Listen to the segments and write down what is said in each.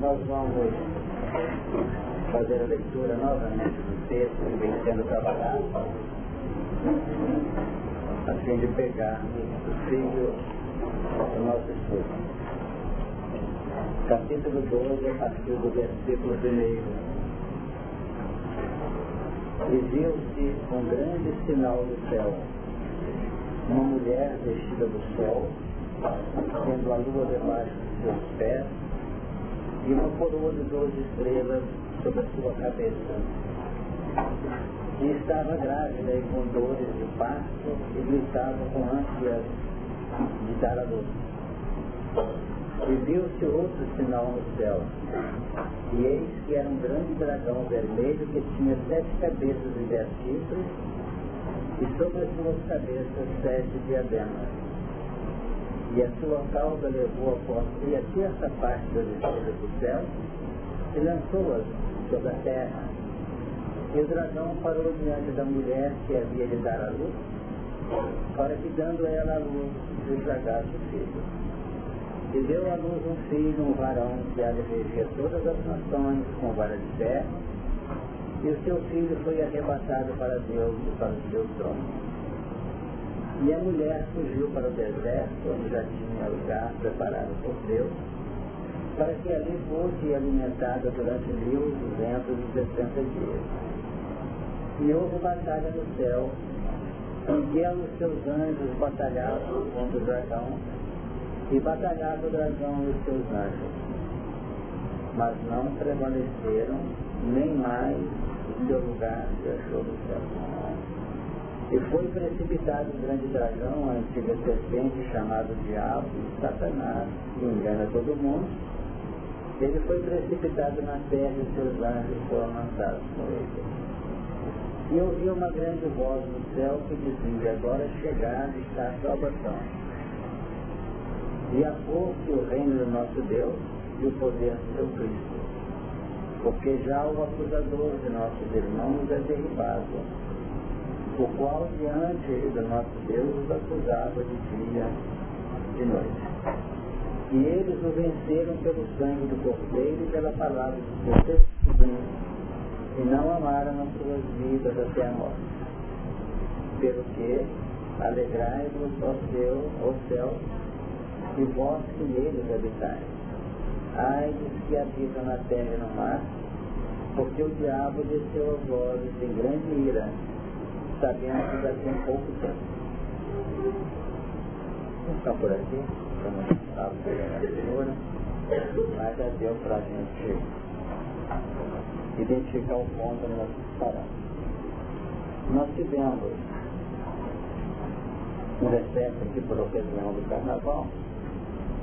nós vamos fazer a leitura novamente do texto que vem sendo trabalhado, a fim de pegar o filho do nosso estudo. Capítulo 12, a partir do versículo 1. E viu-se um grande sinal no céu, uma mulher vestida do sol, tendo a lua debaixo de seus pés, e uma coroa de doze estrelas sobre a sua cabeça. E estava grávida e com dores de parto e gritava com ânsias de dar a luz. E viu-se outro sinal no céu. E eis que era um grande dragão vermelho que tinha sete cabeças e dez chifres, e sobre as suas cabeças sete diademas. E a sua cauda levou a postre a terça parte das estrelas do céu e lançou-as sobre a terra. E o dragão parou diante da mulher que havia de dar a luz, para que dando ela a luz, estragasse o filho. E deu à luz um filho, um varão, que há de reger todas as nações com vara de ferro, e o seu filho foi arrebatado para Deus e para o seu trono. E a mulher fugiu para o deserto, onde já tinha lugar preparado por Deus, para que ali fosse alimentada durante mil duzentos e sessenta dias. E houve batalha no céu, Miguel e os seus anjos batalhavam contra o dragão, e batalhava o dragão e os seus anjos. Mas não prevaleceram, nem mais o seu lugar se achou no céu. E foi precipitado um grande dragão, a antiga serpente, chamado Diabo, Satanás, que engana todo mundo. Ele foi precipitado na terra e seus anjos foram lançados com ele. E ouvi uma grande voz no céu que dizia, agora chegada está a salvação. E a força o reino do nosso Deus e o poder do seu Cristo. Porque já o acusador de nossos irmãos é derribado o qual diante do nosso Deus os acusava de dia e de noite. E eles o venceram pelo sangue do Cordeiro e pela palavra do seu testemunho, e não amaram as suas vidas até a morte. Pelo que alegrai-vos, ó céu, ó céu, e vós que neles habitais. Ai dos que habitam na terra e no mar, porque o diabo desceu a vós em grande ira, sabendo que daqui um pouco tempo. Então por aqui, como estava pegando a figura, mas já deu para a gente identificar o ponto onde nós paramos. Nós tivemos um recesso aqui por ocasião do carnaval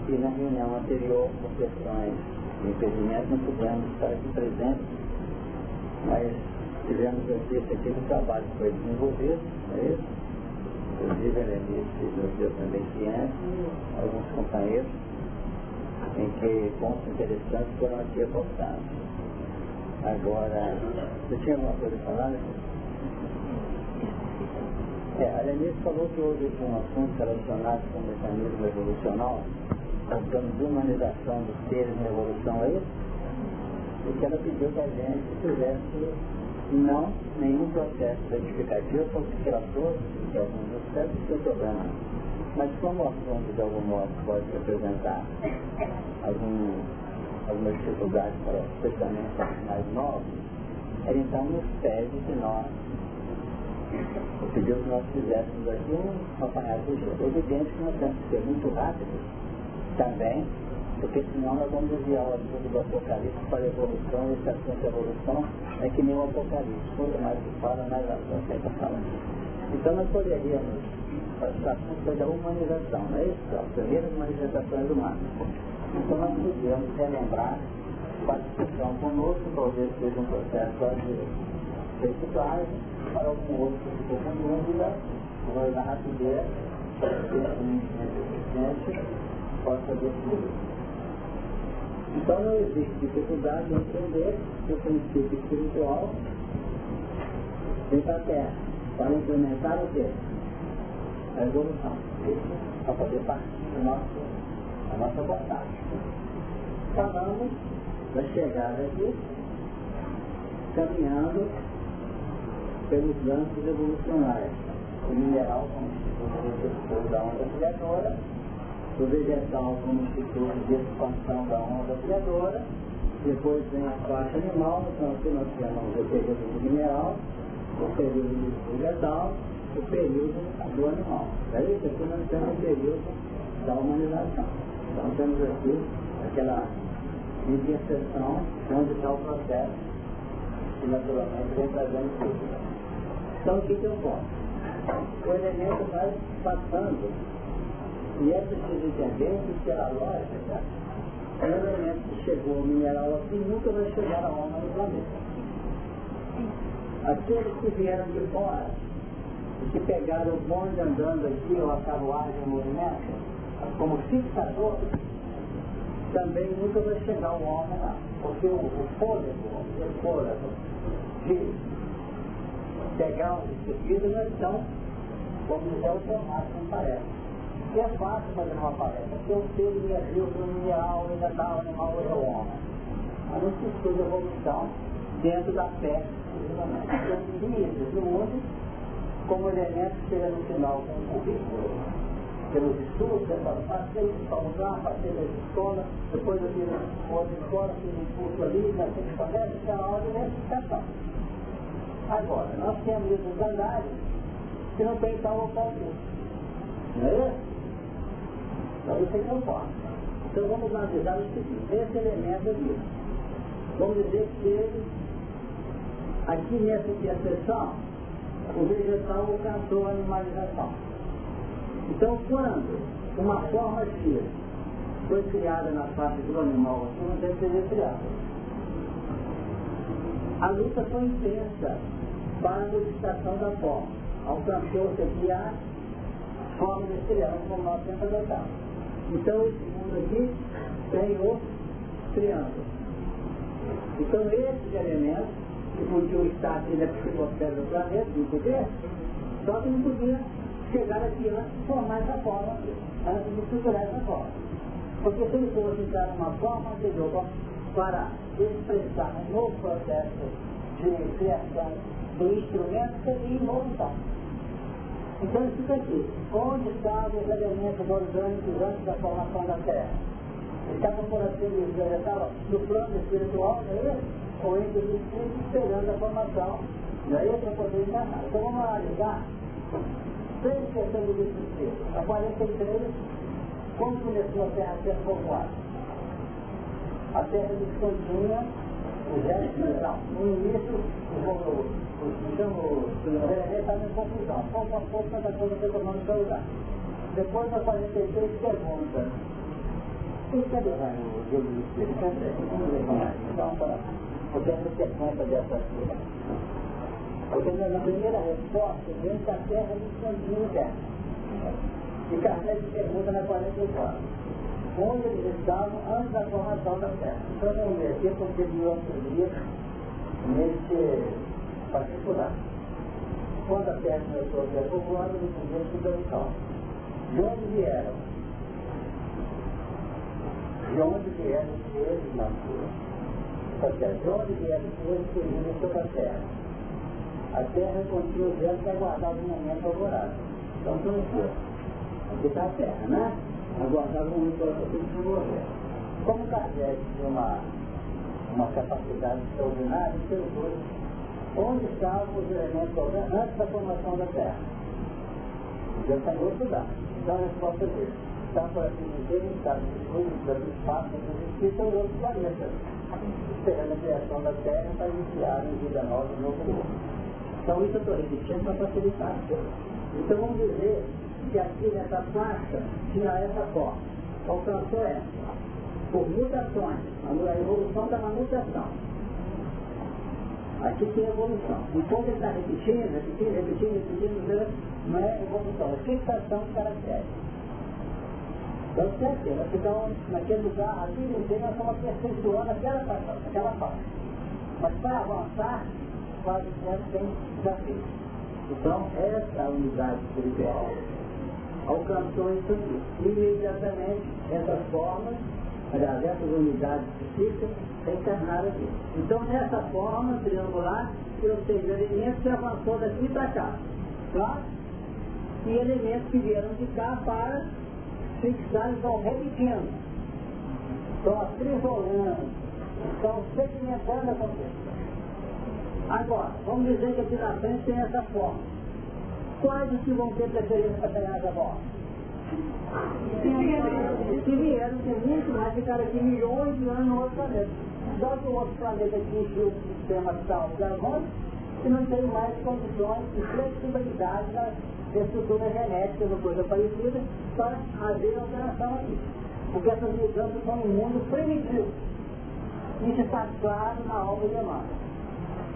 e na reunião anterior, por questões de impedimento, não pudemos estar aqui presentes, mas tivemos notícia aqui do trabalho que foi desenvolvido, é isso? Inclusive, Lenice nos deu também ciência, alguns companheiros, em que pontos interessantes foram aqui apostados. Agora, você tinha alguma coisa a falar? Né? É, a Lenice falou que houve um assunto relacionado com o mecanismo evolucional, a humanização dos seres na evolução, é isso? E que ela pediu que a gente fizesse não nenhum processo verificativo, porque ela trouxe de alguns aspectos sem problema. Mas como o assunto de algum modo pode representar algum, alguma dificuldade para os pensamentos mais novos, ela então nos pede que nós pediu que nós fizéssemos aqui um apanhado de evidente que nós temos que ser muito rápidos também porque senão nós vamos desviar o assunto do Apocalipse para a evolução, esse assunto de evolução é que nem o Apocalipse, quanto mais se fala, mais a gente está falando. Então nós poderíamos, assunto foi da humanização, não é isso? As primeiras manifestações humanas. Então nós podíamos relembrar a discussão conosco, talvez seja um processo de reciclagem, para algum outro que ficou com dúvida, na rapidez, esse possa decidir. Então não existe dificuldade em entender o princípio espiritual vem para a Terra para implementar o quê? A evolução. Para fazer parte do nosso, da nossa vontade. Falamos da chegada aqui, caminhando pelos lances evolucionais. O mineral como instituto da onda criadora, o vegetal como instituto de expansão da onda criadora, depois vem a parte animal, então aqui nós temos o período do mineral, o período do vegetal, o período do animal. É isso aqui nós temos o período da humanização. Então temos aqui aquela interseção onde está o processo que naturalmente vem trazendo tudo. Então o que, que eu posso? O elemento vai passando e é entender que pela lógica o elemento que chegou ao mineral aqui nunca vai chegar a alma no planeta. Aqueles que vieram de fora e que pegaram o bonde andando aqui ou a carruagem em movimento, como fixador, também nunca vai chegar ao homem lá. Porque o, o fôlego, o fôlego de pegar um discípulo não é tão, como o formato não parece. E é fácil fazer uma palestra, porque o ser reagiu para o mineral, vegetal, animal ou o homem. A gente estuda a evolução dentro da fé, livres do mundo, como elemento que chega no final com o currículo. Pelos estudos, passei de Salvador, passei da escola, depois eu fiz outra escola, fiz um curso ali, na da fé, isso é a hora de identificação. Agora, nós temos livros andares que não tem tal qual Não é isso? Então isso pode. Então vamos analisar o seguinte, esse elemento aqui. Vamos dizer que ele, aqui nessa interseção, o vegetal alcançou a animalização. Então quando uma forma X foi criada na face do animal, assim não deve ser criada. A luta foi intensa para a modificação da forma. Alcançou-se aqui a forma desse triângulo como nós temos adotado. Então esse mundo aqui tem o triângulo. Então esses elementos, que podiam estar aqui na psicosfera do planeta, não podia, só que não podia chegar aqui antes de formar essa forma antes de estruturar essa forma. Porque se ele fosse entrar numa forma anterior para expressar um novo processo de criação do instrumento, seria involuntário. Então fica aqui. Onde estavam os elementos orgânicos antes da formação da Terra? Estavam, por dizer, estavam no plano espiritual, não é isso? Ou entre os espíritos esperando a formação, não é isso? Para poder encarnar. Então vamos analisar três questões do espírito. A 43, como começou a Terra a ser povoada? A Terra descontinha o gesto, não, no início, o então, o René está em confusão. Pouco a pouco, cada coisa foi tomando seu lugar. Depois da 43 pergunta. Quem quer levar o jogo do Espírito? Vamos levar. Então, para podemos ter conta dessa coisa. Porque na primeira resposta, vem que a terra escondida terra. E Kardec pergunta na 44. Onde eles estavam antes da formação da terra? Então, vamos ver aqui, porque de outros dias, nesse particular. Quando a terra começou a ser povoada, eles viviam fundamental. De onde vieram? De onde vieram os seres na sua? De onde vieram os seres que vivem sobre a terra? A terra continua dentro que aguardava o momento favorável. Então, tranquilo. Aqui está a terra, né? Aguardava o momento favorável para. Como Kardec tinha uma, uma capacidade extraordinária, ele perguntou onde estavam os elementos antes da formação da Terra. Já está em outro lugar. Então a resposta é Está por assim dizer, no espaço dos espíritos em outros planetas, esperando a criação da Terra para iniciar em vida nova no novo mundo. Então isso eu estou repetindo para facilitar. Então vamos dizer que aqui nessa faixa tinha essa forma. Alcançou essa. Por mutações, a evolução da mutação Aqui tem evolução. Enquanto ele está repetindo, repetindo, repetindo, repetindo, não é evolução, é fixação de caracteres. Então, certeza, vai ficar naquele lugar, a vida inteira nós estamos aperfeiçoando aquela parte, aquela parte. Mas para avançar, quase sempre tem desafio. Então, essa unidade espiritual alcançou isso aqui. Imediatamente, essas formas, aliás, essas unidades específicas, encarnar aqui. Então, nessa forma triangular, eu tenho elementos que avançou daqui para cá. Claro? E elementos que vieram de cá para fixar e vão repetindo. Estão aprisolando, estão sedimentando a consciência. Agora, vamos dizer que aqui na frente tem essa forma. Quais os que vão ter preferência para ganhar essa bola? Que vieram de muito mais, ficaram aqui milhões de anos no outro planeta. Só que o outro planeta atingiu o sistema tal carbono e não tem mais condições de flexibilidade da estrutura genética ou coisa parecida para haver alteração aqui. Porque essas mudanças são um mundo primitivo. Isso está claro na obra de Emmanuel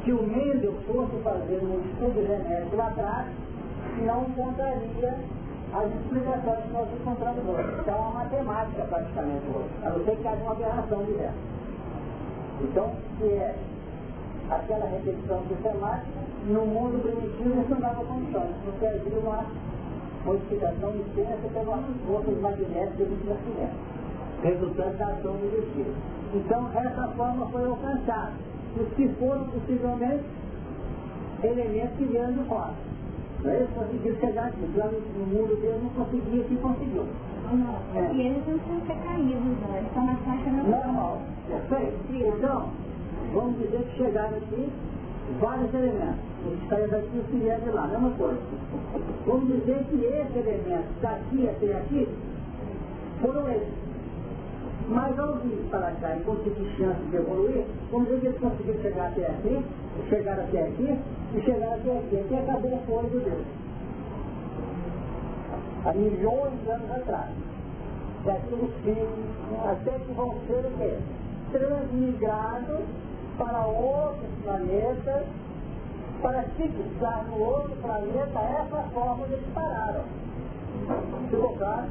se o Mendel fosse fazer um estudo genético lá atrás, não encontraria as explicações que nós encontramos hoje. Então é uma matemática praticamente hoje, a não ser que haja uma aberração diversa. Então, se é aquela repetição sistemática, no mundo primitivo isso não dava condições, porque havia uma modificação intensa pelas forças magnéticas do divertimento, resultante da ação do destino. Então, essa forma foi alcançada os que foram possivelmente elementos que vieram do fora. Não é? Eles conseguiram chegar aqui, lá no mundo deles não conseguia, que conseguiu. É. E eles não são caídos, não. eles estão na faixa normal. Então, vamos dizer que chegaram aqui vários elementos. Os saíram daqui e os vieram de lá, mesma coisa. Vamos dizer que esse elemento daqui até aqui foram eles. Mas ao vir para cá e conseguir chance de evoluir, vamos dizer que eles conseguiram chegar até aqui, chegar até aqui e chegar até aqui. Aqui acabou o fôlego de Deus. Há milhões de anos atrás. Daqueles filhos, até que vão ser o quê? Transmigrados para outros planetas, para fixar no outro planeta essa forma que eles pararam. Ficou claro?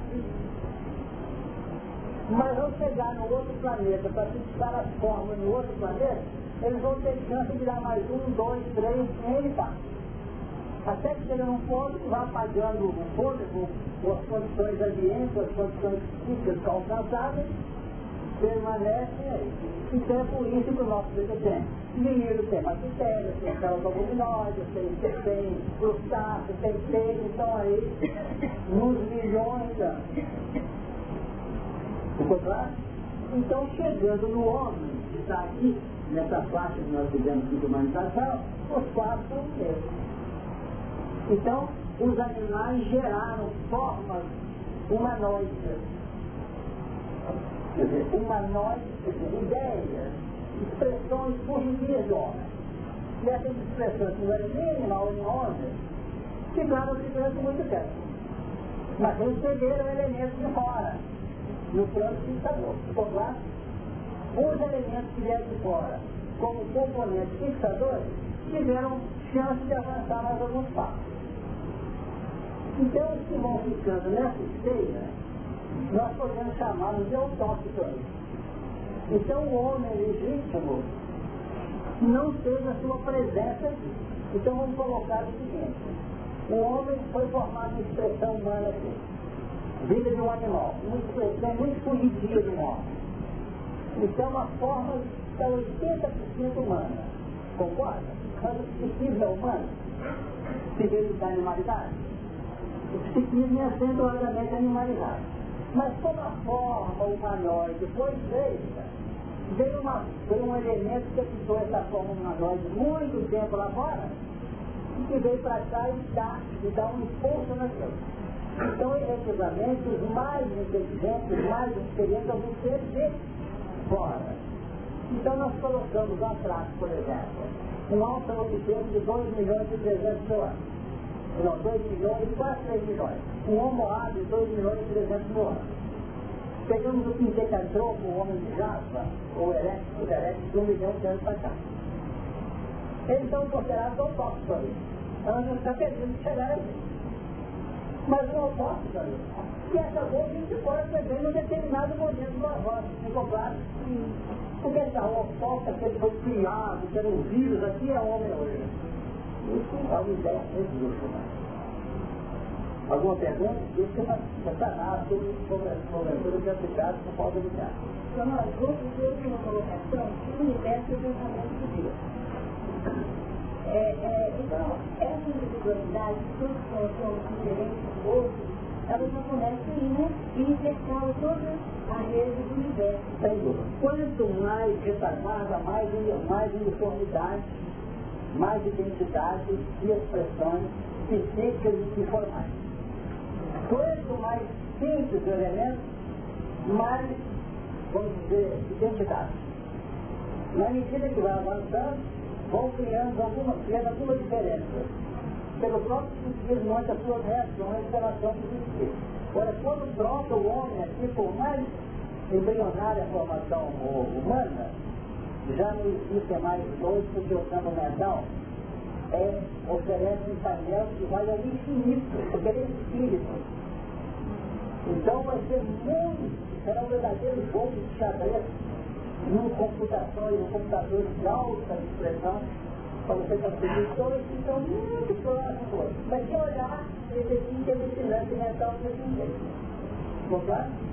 Mas ao chegar no outro planeta, para fixar as formas no outro planeta, eles vão ter chance de dar mais um, dois, três, N passos. Até que chega num ponto que vai apagando o fôlego, as condições ambientes, as condições físicas alcançadas, permanecem aí. Então é por isso que o nosso vida tem. Dinheiro tem bactérias, tem células albuminóides, tem, tem, crustáceos, tem peixes, estão aí nos milhões de anos. Ficou claro? Então, chegando no homem que está aqui, nessa faixa que nós fizemos de humanização, os quatro são os mesmos. Então, os animais geraram formas humanoides. Quer dizer, humanoides, ideias, expressões fugidias do homem. E essas expressões que não eram nem homem, ficaram durante muito tempo. Mas receberam elementos de fora no plano fixador. Ficou claro? Os elementos que vieram de fora, como componentes fixadores, tiveram chance de avançar mais alguns passos. Então, que vão ficando nessa esteira, nós podemos chamá-los de autóctones. Então, o homem legítimo não teve a sua presença aqui. Então, vamos colocar o seguinte. O homem foi formado em expressão humana aqui vida de um animal, muito, é muito fugidia de um homem. É uma forma é 80% humana. Concorda? Mas o psiquismo é humano? Se vê da animalidade? O psiquismo é acentuadamente animalizado. Mas como a forma humanoide foi feita, veio, uma, veio um elemento que ficou essa forma humanoide muito tempo lá fora, e que veio para cá e dá, e dá um impulso naquilo. Então, efetivamente, os mais inteligentes, os mais experientes, vão ser de fora. Então, nós colocamos atrás, por exemplo, um australopiteco de 2 milhões e 300 mil anos. Não, 2 milhões, quase 3 milhões. Um homo de 2 milhões e 300 mil anos. Pegamos o Pintecantropo, o homem de Java, ou Erectus, os Erectus, de um milhão de anos para cá. Eles são considerados autóctones. Não está pedindo chegar aqui mas não posso saber. E acabou que a gente pode também num determinado momento do avanço, ficou claro? Porque essa oposta que ele foi criado, que era um vírus, aqui é homem hoje. Isso é uma ideia ridícula. Alguma pergunta? Isso é uma satanás sobre, sobre, sobre que é aplicado por falta de graça. Então, nós outros temos uma colocação que o universo é o pensamento de Deus. É, é, então, essa individualidade, todos somos diferentes do outro, ela já começa aí, né? E intercala toda a rede do universo. Sem dúvida. Quanto mais retardada, mais, mais uniformidade, mais identidade e expressões psíquicas e formais. Quanto mais simples o elemento, mais, vamos dizer, identidade. Na medida que vai avançando, vão criando alguma, criando alguma diferença. Pelo próprio psiquismo, as suas reações em relação ao psiquismo. Agora, quando brota o homem aqui, por mais embrionária formação humana, já não existe mais dois, porque o campo mental é, oferece um painel que vai ao infinito, porque ele é espírito. Então vai ser muito, será um verdadeiro jogo de xadrez numa computação e um computador de alta expressão para você conseguir todos que estão muito próximos. Mas se olhar, esse aqui é alucinante mental desse jeito. Concorda?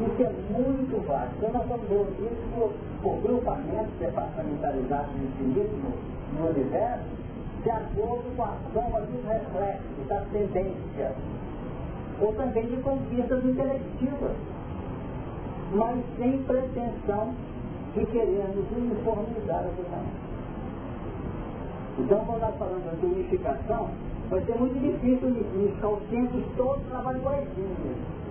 Isso é muito vasto. Então nós vamos ver isso por, por grupamentos departamentalizados no infinito no, universo, de acordo com a soma dos reflexos, das tendências ou também de conquistas intelectivas, mas sem pretensão de querermos uniformizar a humanidade. Então, quando nós falamos de unificação, vai ser muito difícil unificar os centros todos trabalham iguaizinhos.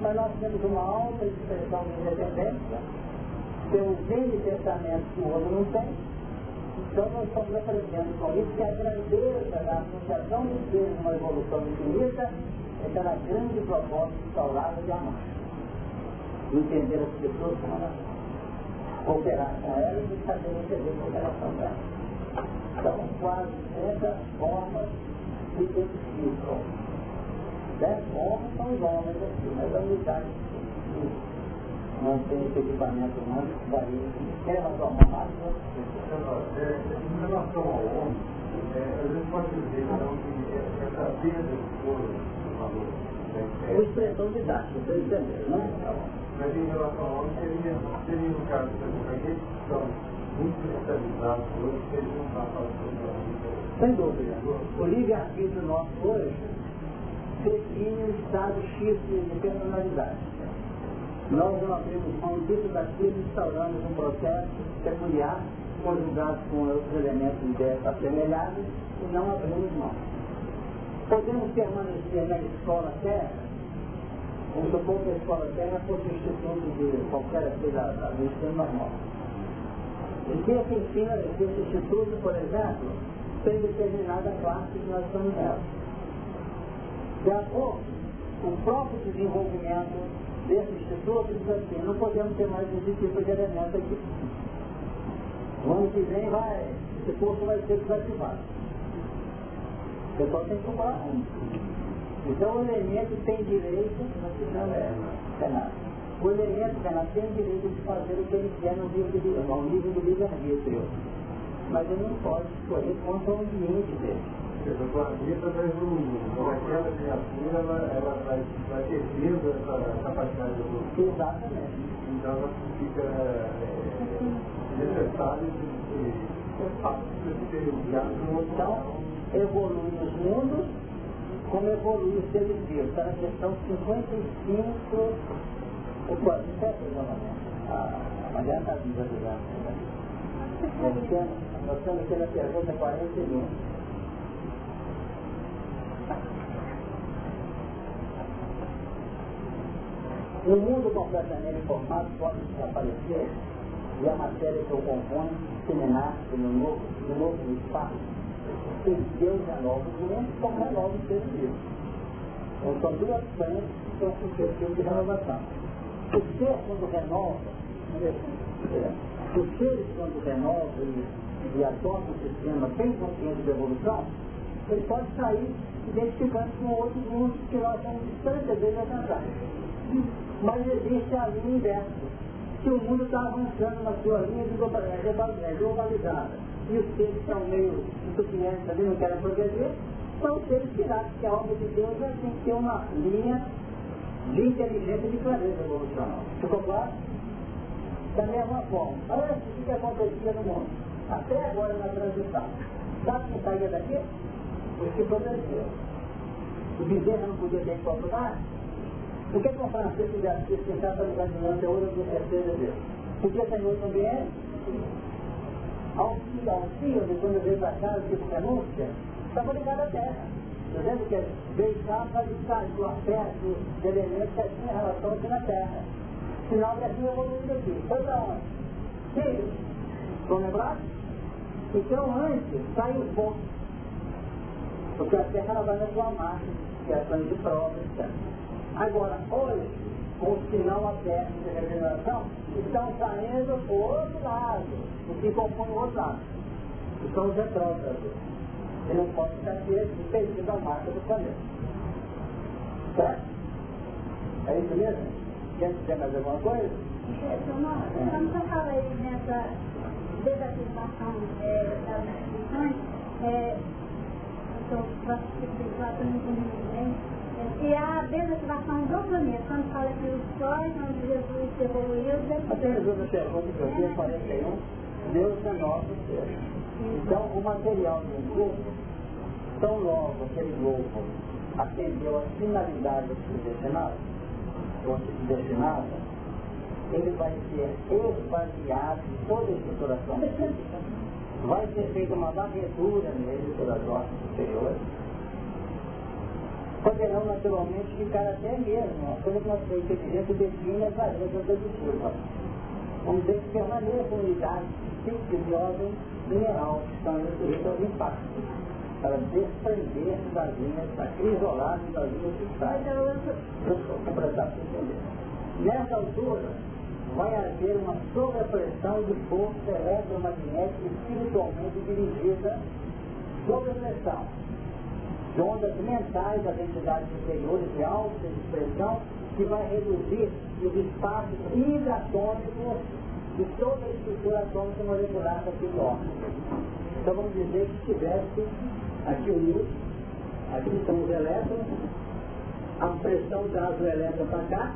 Mas nós temos uma alta expressão de independência, temos N pensamentos que o outro não tem, então nós estamos aprendendo com isso que a grandeza da associação de seres numa evolução infinita aquela grande proposta instaurada de amar. Entender as pessoas como elas são. Cooperar com elas e saber entender a cooperação delas. Então, quase 30 formas se identificam. Dez formas são os homens aqui, mas a unidade não tem esse equipamento humano, daí quer uma forma máxima. Em relação ao homem, a gente pode dizer então, que essa perda de é uma expressão didática, estou entendendo, né? Mas em relação ao homem, seria, seria no caso, por exemplo, aqueles que são muito especializados hoje, não estão falando Sem dúvida. O livre-arbítrio nosso hoje define o estado X de personalidade. Nós não abrimos mão disso daquilo, instauramos um processo peculiar, conjugado com outros elementos de assemelhados, e não abrimos mão podemos permanecer na escola terra, vamos supor que a escola terra fosse o instituto de qualquer coisa do ensino normal. E que que ensina esse instituto, por exemplo, tem determinada classe que nós estamos nela. De acordo com o próprio desenvolvimento desse instituto, diz assim, não podemos ter mais esse tipo de elemento aqui. O ano que vem vai, esse curso vai ser desativado o pessoal tem que comprar um. Então o elemento tem direito, não é, Renato. O elemento, Renato, tem direito de fazer o que ele quer no nível do, do livre-arbítrio. Mas ele não pode escolher contra o ambiente dele. O planeta vai evoluindo. Então aquela criatura ela, ela vai, vai perdendo essa capacidade de evolução. Exatamente. Então ela fica é, necessário de, de, de ter um Então, evolui os mundos como evolui os seres vivos. Está na questão 55, o 47, a Mariana está viva já. Nós estamos aqui na pergunta 41. Um mundo completamente formado pode desaparecer e a matéria que o compõe se no novo, no novo espaço que Deus renova o mundo, como renova o ser vivo. Então são duas frentes que são suscetíveis de renovação. O ser quando renova, os seres quando renovam e, e adotam o sistema sem consciência de evolução, ele pode sair identificando com outros mundos que nós estamos distantes dele alcançar. Mas existe a linha inversa, que o mundo está avançando na sua linha de globalizada e os seres que são meio insuficientes ali, não querem progredir, são os seres piratas, que a obra de Deus tem que ter uma linha de inteligência de clareza evolucional. Ficou claro? Da mesma forma, antes o que acontecia no mundo? Até agora na transição. Sabe quem saía daqui? Os que progrediam. O bezerro não podia ter Portugal? Por que, que um francês tivesse que pensar para lugar de lance ouro do terceiro dele? Podia ter em outro ambiente? Auxílio, auxílio, quando veio para cá, tipo renúncia, estava ligado à terra. Está vendo que cá para estar do afeto de elementos que tinha relação aqui na terra. Sinal que assim evoluindo aqui. Foi para onde? Sim. Estão lembrados? Então antes saiu o ponto. Porque a terra ela vai na sua marcha, que é a de prova, etc. Agora, hoje, com o sinal aberto de regeneração, estão saindo o outro lado, o que compõe o outro lado, que são os retrógrados. E não pode ficar aqui impedindo a marca do planeta. Certo? É isso mesmo? Quer dizer mais alguma coisa? Vamos tocar aí nessa desativação é, das instituições, é, estou muito bem, e a desativação do planeta, quando fala que os sóis onde Jesus evoluiu, Até Jesus observou que o dia 41, Deus é nosso ser. Então, o material do globo, tão logo aquele globo atendeu a finalidade que ou que destinava, ele vai ser esvaziado de toda a estruturação. Vai ser feita uma varredura nele pelas ordens superiores poderão naturalmente ficar até mesmo, a coisa que nós foi inteligente define as variantes dedutivas. Vamos dizer que permaneça a unidade simples de ordem mineral, que estão referidas aos impactos, para desprender-se das linhas, para isolar-se das linhas cristais. Completar entender. Nessa altura, vai haver uma sobrepressão de força eletromagnética espiritualmente dirigida sob pressão de ondas mentais das entidades superiores de alta expressão, que vai reduzir os espaços hidratônicos de toda a estrutura atômica molecular daquele órgão. Então vamos dizer que tivesse aqui o núcleo, aqui estão os elétrons, a pressão traz o elétron para cá,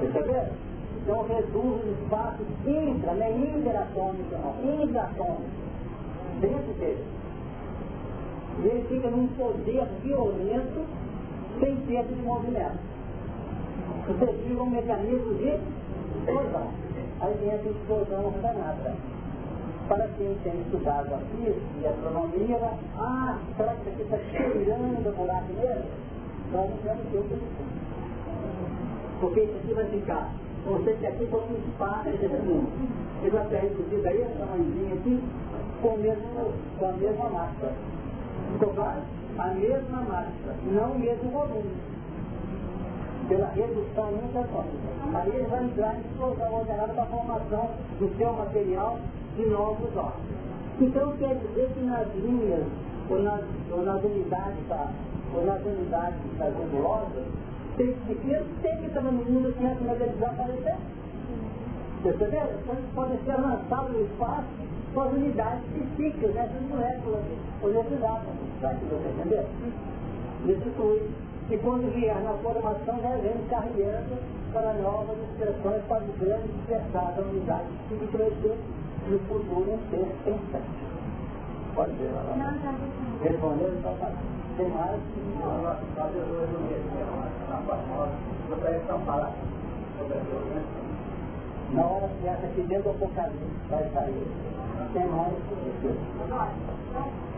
perceberam? Então reduz os espaços intra, não é interatômico não, intratômico, dentro dele. E ele fica num poder violento, sem tempo de movimento. Você fica um mecanismo de explosão. Aí entra explosão ordenada. Para quem tem estudado a física e a astronomia, ah, será que isso aqui está cheirando o buraco mesmo? Nós não temos dúvida Porque isso aqui vai ficar. Você que aqui foi um espaço desse mundo. Ele vai ter reduzido aí, essa mãezinha aqui, com, mesmo, com a mesma massa. Tocar a mesma massa, não o mesmo volume. Pela redução intraatômica. Aí ele vai entrar em explosão para a formação do seu material de novos órgãos. Então quer dizer que nas linhas ou nas, ou nas unidades da, ou nas unidades das nebulosas, que tem que estar no mundo que antes de desaparecer. Perceberam? Então podem ser lançados no espaço com as unidades psíquicas dessas moléculas oleosidadas. Sabe que você entendeu? Que quando vier na formação já vem carregando para novas expressões para o grande dispersar da unidade que crescer no futuro um ser pensante. Pode ver lá. Respondendo, então, tá. tem mais? Na hora certa, aqui dentro do Apocalipse vai sair tem mais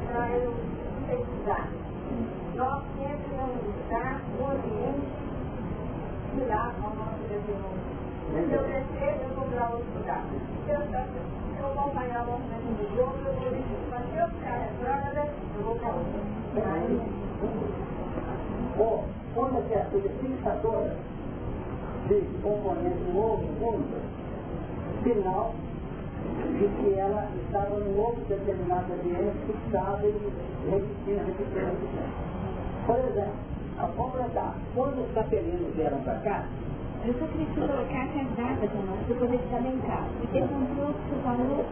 para eu pesquisar, nós sempre vamos buscar o ambiente similar ao nosso desenvolvimento. Se eu crescer, eu vou para outro lugar. Se eu, acompanhar o movimento do jogo, eu vou isso. Mas se eu ficar retrógrada, eu vou para outro. Bom, quando a coisa fixadora de componente novo mundo, final de que ela estava num outro determinado ambiente fixado e repetindo, repetindo. Por exemplo, a completar, quando os capelinos vieram para cá, eu só queria que colocasse as datas a nós, para poder ficar bem claro. Porque comprou, você falou...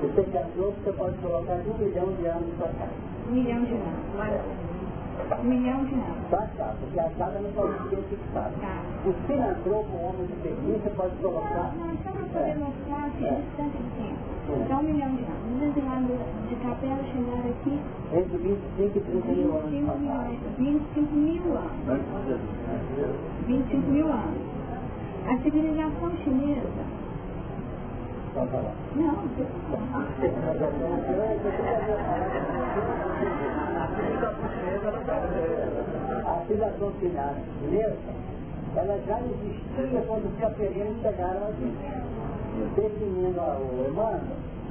Você comprou, você pode colocar de um milhão de anos para cá. Um milhão de anos, maravilha. Um milhão de anos. Passar, porque a data não pode ser fixada. Tá. O filantropo, o homem de experiência, pode colocar... Não, só para poder é. mostrar a é. distância de tempo. Então, um milhão de anos. Os exilados de capela chegaram aqui... Entre 25 e 30 mil anos. 25 mil anos. 25 mil anos. A civilização chinesa Pode falar. Não. A filiação chinesa, ela já existia quando os capelinos chegaram aqui. Definindo o Emmanuel,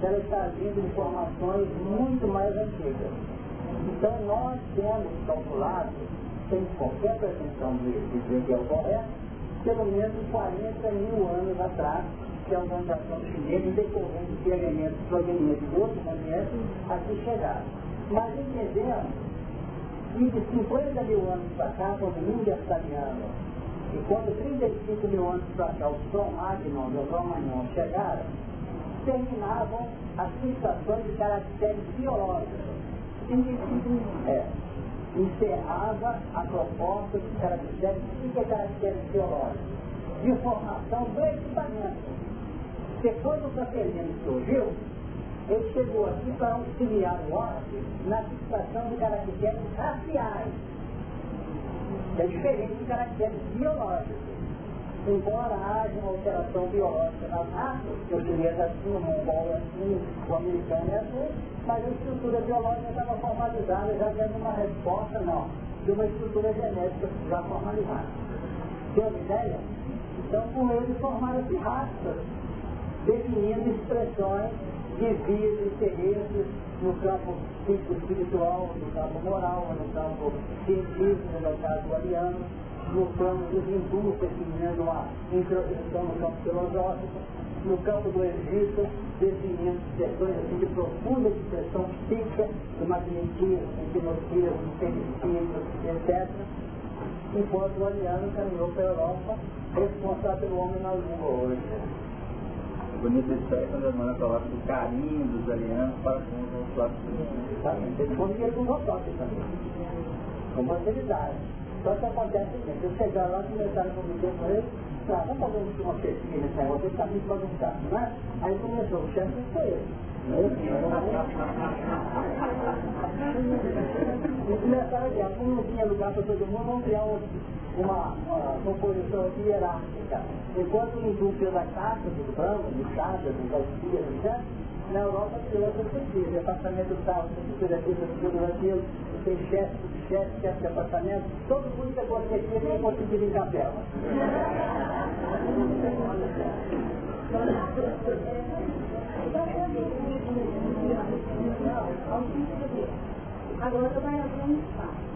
ela está vindo informações muito mais antigas. Então nós temos calculado, sem qualquer pretensão de dizer que é o correto, pelo menos 40 mil anos atrás, que a organização chinesa, decorrente de elementos provenientes de outros ambientes, aqui chegaram. Mas entendemos que de 50 mil anos para cá, quando o Índia Staliano, e quando 35 mil anos para cá, o Som Magnon e o Romagnon chegaram, terminavam as fixações de caracteres biológicos. É. Encerrava a proposta de caracteres, o que é caracteres biológicos? De formação do equipamento. Porque quando o Capelino surgiu, ele chegou aqui para auxiliar o homem na fixação de caracteres raciais. É diferente de caracteres biológicos. Embora haja uma alteração biológica nas raças, o chinês é assim, o mongol é assim, o americano é assim, mas a estrutura biológica estava formalizada, já dando uma resposta, não, de uma estrutura genética já formalizada. Tem uma ideia? Então, com ele formaram-se raças definindo expressões de vias e interesses no campo espiritual, no campo moral, no campo científico, no caso ariano, no campo dos hindus, definindo uma introdução no campo filosófico, no campo do Egito, definindo expressões assim, de profunda expressão psíquica, do magnetismo, hipnotismo, feminismo, etc. Enquanto o ariano caminhou para a Europa, responsável pelo homem na Lua hoje. Bonita história quando a Mona coloca o carinho dos alianos para com os. Eles comiam com os ortodoxos também. Com facilidade. Só que acontece o seguinte, eu chegar lá, começaram a conviver com ele, ah, vamos fazer uma pesquisa nesse negócio, ele está muito bagunçado, não é? Aí começou, o chefe foi ele. E dizer, como não tinha lugar para todo mundo, vamos criar um uma, uma composição hierárquica. Enquanto o hindu fez a casa do Brahma, do Chada, do Gautier, etc., na Europa criou essa pesquisa, departamento tal, pesquisa aqui, pesquisa daquilo, tem chefe, chefe, chefe de apartamento, todo mundo pegou a pesquisa e conseguiu em capela. Agora vai espaço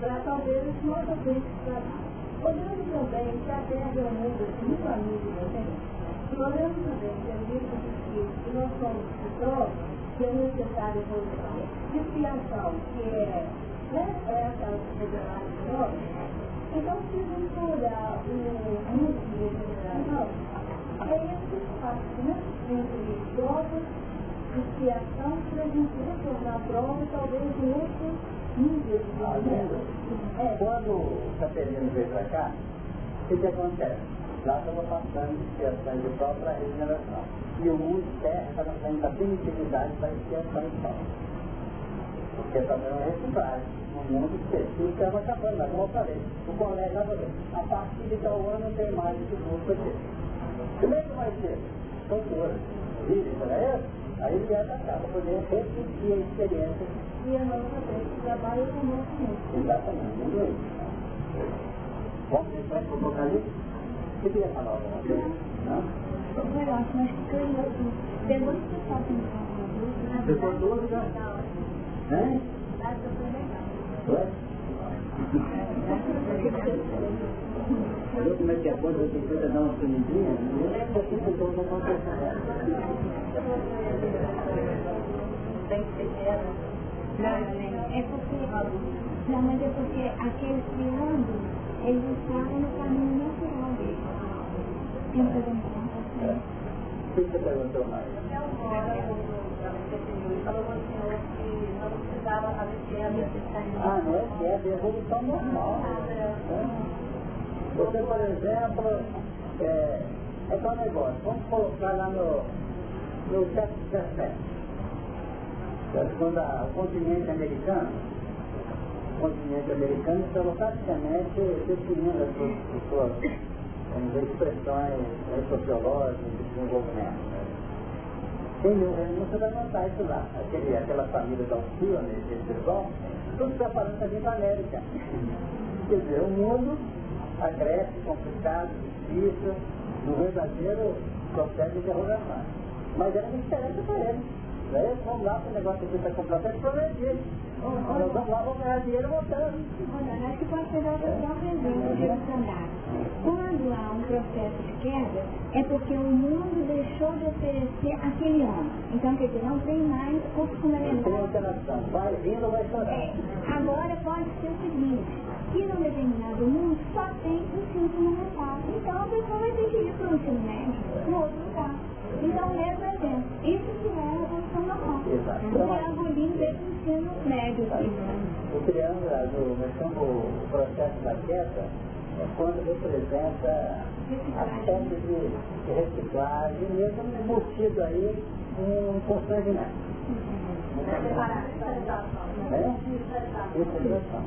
para talvez nossa frente trabalho. Olhando também que a Terra é um mundo muito amigo da gente, olhando também que a gente que nós somos pessoas que é necessária evolução, expiação, que é essa regenerar de nós, então se olhar o mundo de regeneração, é esse espaço, né, entre provas expiação para a gente retornar a prova talvez em outro nível de é. Quando o Caterino veio para cá, o que, que acontece? Lá estava passando de expiação de prova para regeneração. E o mundo terra estava saindo da primitividade para expiação de prova. Porque também é reciclagem. O mundo específico estava acabando, mas como eu falei, o colégio estava a partir de tal ano não tem mais esse curso aqui. Como é que vai ser? Cultura. Vive para isso? Aí ele é para para poder repetir a experiência. E a nossa vez trabalha com o nosso mundo. Exatamente, muito isso. Deixar para o Apocalipse? Você queria falar alguma coisa? Não? Eu acho, mas tem muito pessoal que não fala Você foi dúvida? Hein? Foi? Viu como é que a coisa precisa dar uma sumidinha? Não é que aqui que todo mundo é porque, não, mas é porque aqueles criando, eles estavam no caminho natural. Tem que O que você perguntou mais? falou com o senhor que não precisava fazer Ah, não é que é evolução normal. Você, por exemplo, é, é tal negócio, vamos colocar lá no, no século XVII. Quando o continente americano, o continente americano estava praticamente definindo as suas, suas vamos dizer, expressões sociológicas de desenvolvimento. Quem leu o Reino você vai notar isso lá. Aquele, aquela família da Alcila, nesse pessoal, tudo está falando também da América. Quer dizer, o mundo agreste, complicado, difícil, no verdadeiro processo de interrogação. Mas era uma diferença para ele. Né? Vamos lá, o negócio aqui está completamente progredido. Nós vamos lá, vamos ganhar dinheiro voltando. Olha, acho que pode ser outra exemplo de andar. Quando há um processo de queda, é porque o mundo deixou de oferecer aquele homem. Então, quer dizer, não tem mais corpo fundamental. Tem alteração. Vai vindo, vai chorar. É. Agora pode ser o seguinte, que num determinado mundo só tem o ensino fundamental. Então a pessoa vai ter que ir para o ensino médio, no outro lugar. Então, mesmo exemplo, isso que é a evolução normal. Exato. O triangulinho desse ensino médio. O triângulo, chamamos o processo da queda, é quando representa aspectos de, de reciclagem, mesmo embutido aí um constrangimento. É?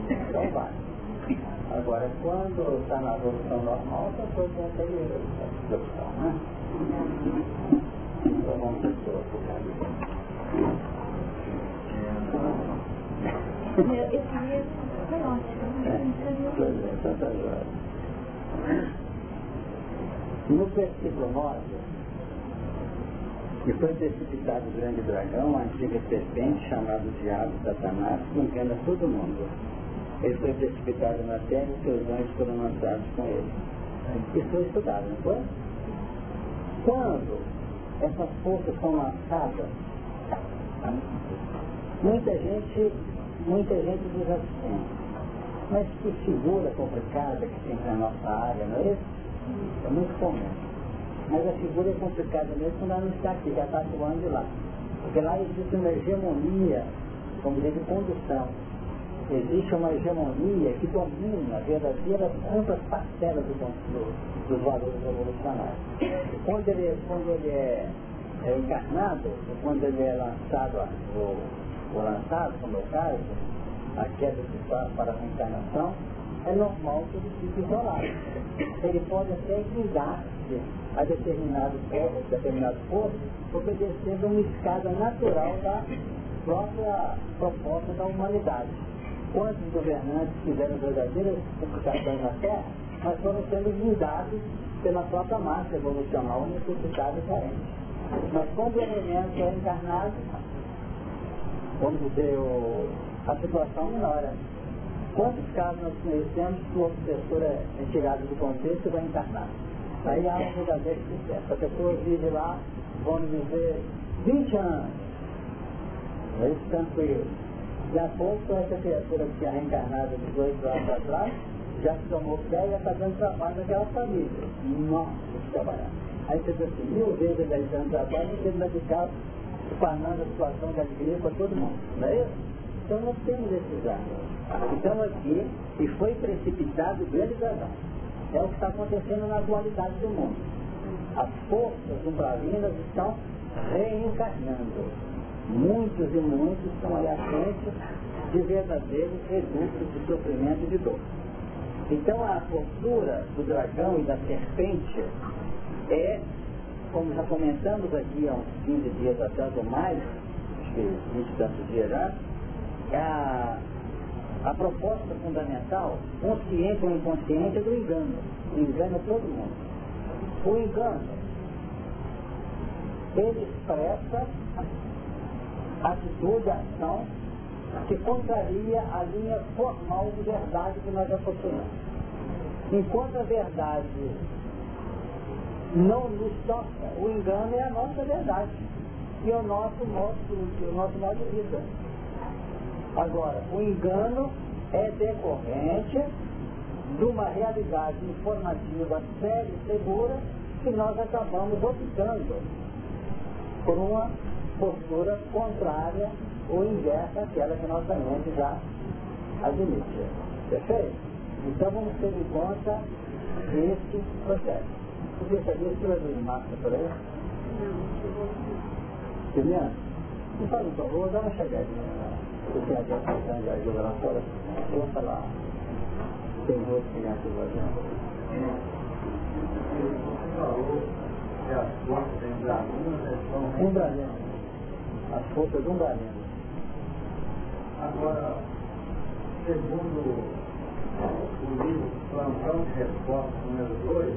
Então vai. Agora, quando está na evolução normal, a pessoa tem aquele discussão, né? Então vamos ver o apocalipse. Esse livro foi ótimo. Joia. No versículo 9, e foi precipitado o grande dragão, a antiga serpente, chamado Diabo, Satanás, que engana todo mundo. Ele foi precipitado na terra e seus anjos foram lançados com ele. Isso foi estudado, não foi? Quando essas forças são lançadas, muita gente, muita gente diz assim, mas que figura complicada que tem na nossa área, não é isso? É muito comum. Mas a figura é complicada mesmo quando ela não está aqui, já está atuando de lá. Porque lá existe uma hegemonia, vamos dizer, de condução. Existe uma hegemonia que domina verdadeiras amplas parcelas do, do, dos valores revolucionários. Quando ele, quando ele é, é encarnado, quando ele é lançado, ou, ou lançado, como é o caso, a queda de para, para a reencarnação, é normal que ele fique isolado. Ele pode até guindar-se a determinado posto, determinado posto, obedecendo uma escada natural da própria proposta da humanidade. Quantos governantes fizeram verdadeiras complicações na Terra, mas foram sendo guindados pela própria massa evolucional necessitada e carente. Mas quando o elemento é encarnado, vamos dizer, o, a situação melhora. Quantos casos nós conhecemos que o obsessor é, é tirado do contexto e vai encarnar? Aí há um verdadeiro sucesso. A pessoa vive lá, vamos dizer, 20 anos. É isso tranquilo. E a pouco essa criatura que tinha reencarnado de dois anos atrás, já se tomou pé e está dando trabalho naquela família. Nossa, trabalhar. Aí você diz assim, mil vezes dez anos atrás, não teve medical, espanando a situação de alegria para todo mundo. Não é isso? Então nós temos esses anos. Então aqui, e foi precipitado grande dragão. É o que está acontecendo na atualidade do mundo. As forças umbralinas estão reencarnando. Muitos e muitos à frente de verdadeiros redutos de sofrimento e de dor. Então a postura do dragão e da serpente é, como já comentamos aqui há uns 15 dias atrás ou mais, acho que 20 e tantos dias já, a, a proposta fundamental, consciente ou inconsciente, é do engano. O engano todo mundo. O engano, ele expressa atitude, ação, que contraria a linha formal de verdade que nós possuímos. Enquanto a verdade não nos toca, o engano é a nossa verdade e o nosso modo, o nosso modo de vida. Agora, o engano é decorrente de uma realidade informativa séria e segura que nós acabamos optando por uma postura contrária ou inversa àquela que nossa mente já admite. Perfeito? Então vamos ter em conta esse processo. Você sabia que vai vir massa por aí? Não. Entendeu? Por favor, dá uma chegadinha lá. Você tem aqui a questão de ajuda lá fora? Eu vou falar. Tem outro que aqui fazendo. Você falou que as forças umbralinas são... Umbralinas. As forças umbralinas. Agora, segundo o livro Plantão de Resposta número 2,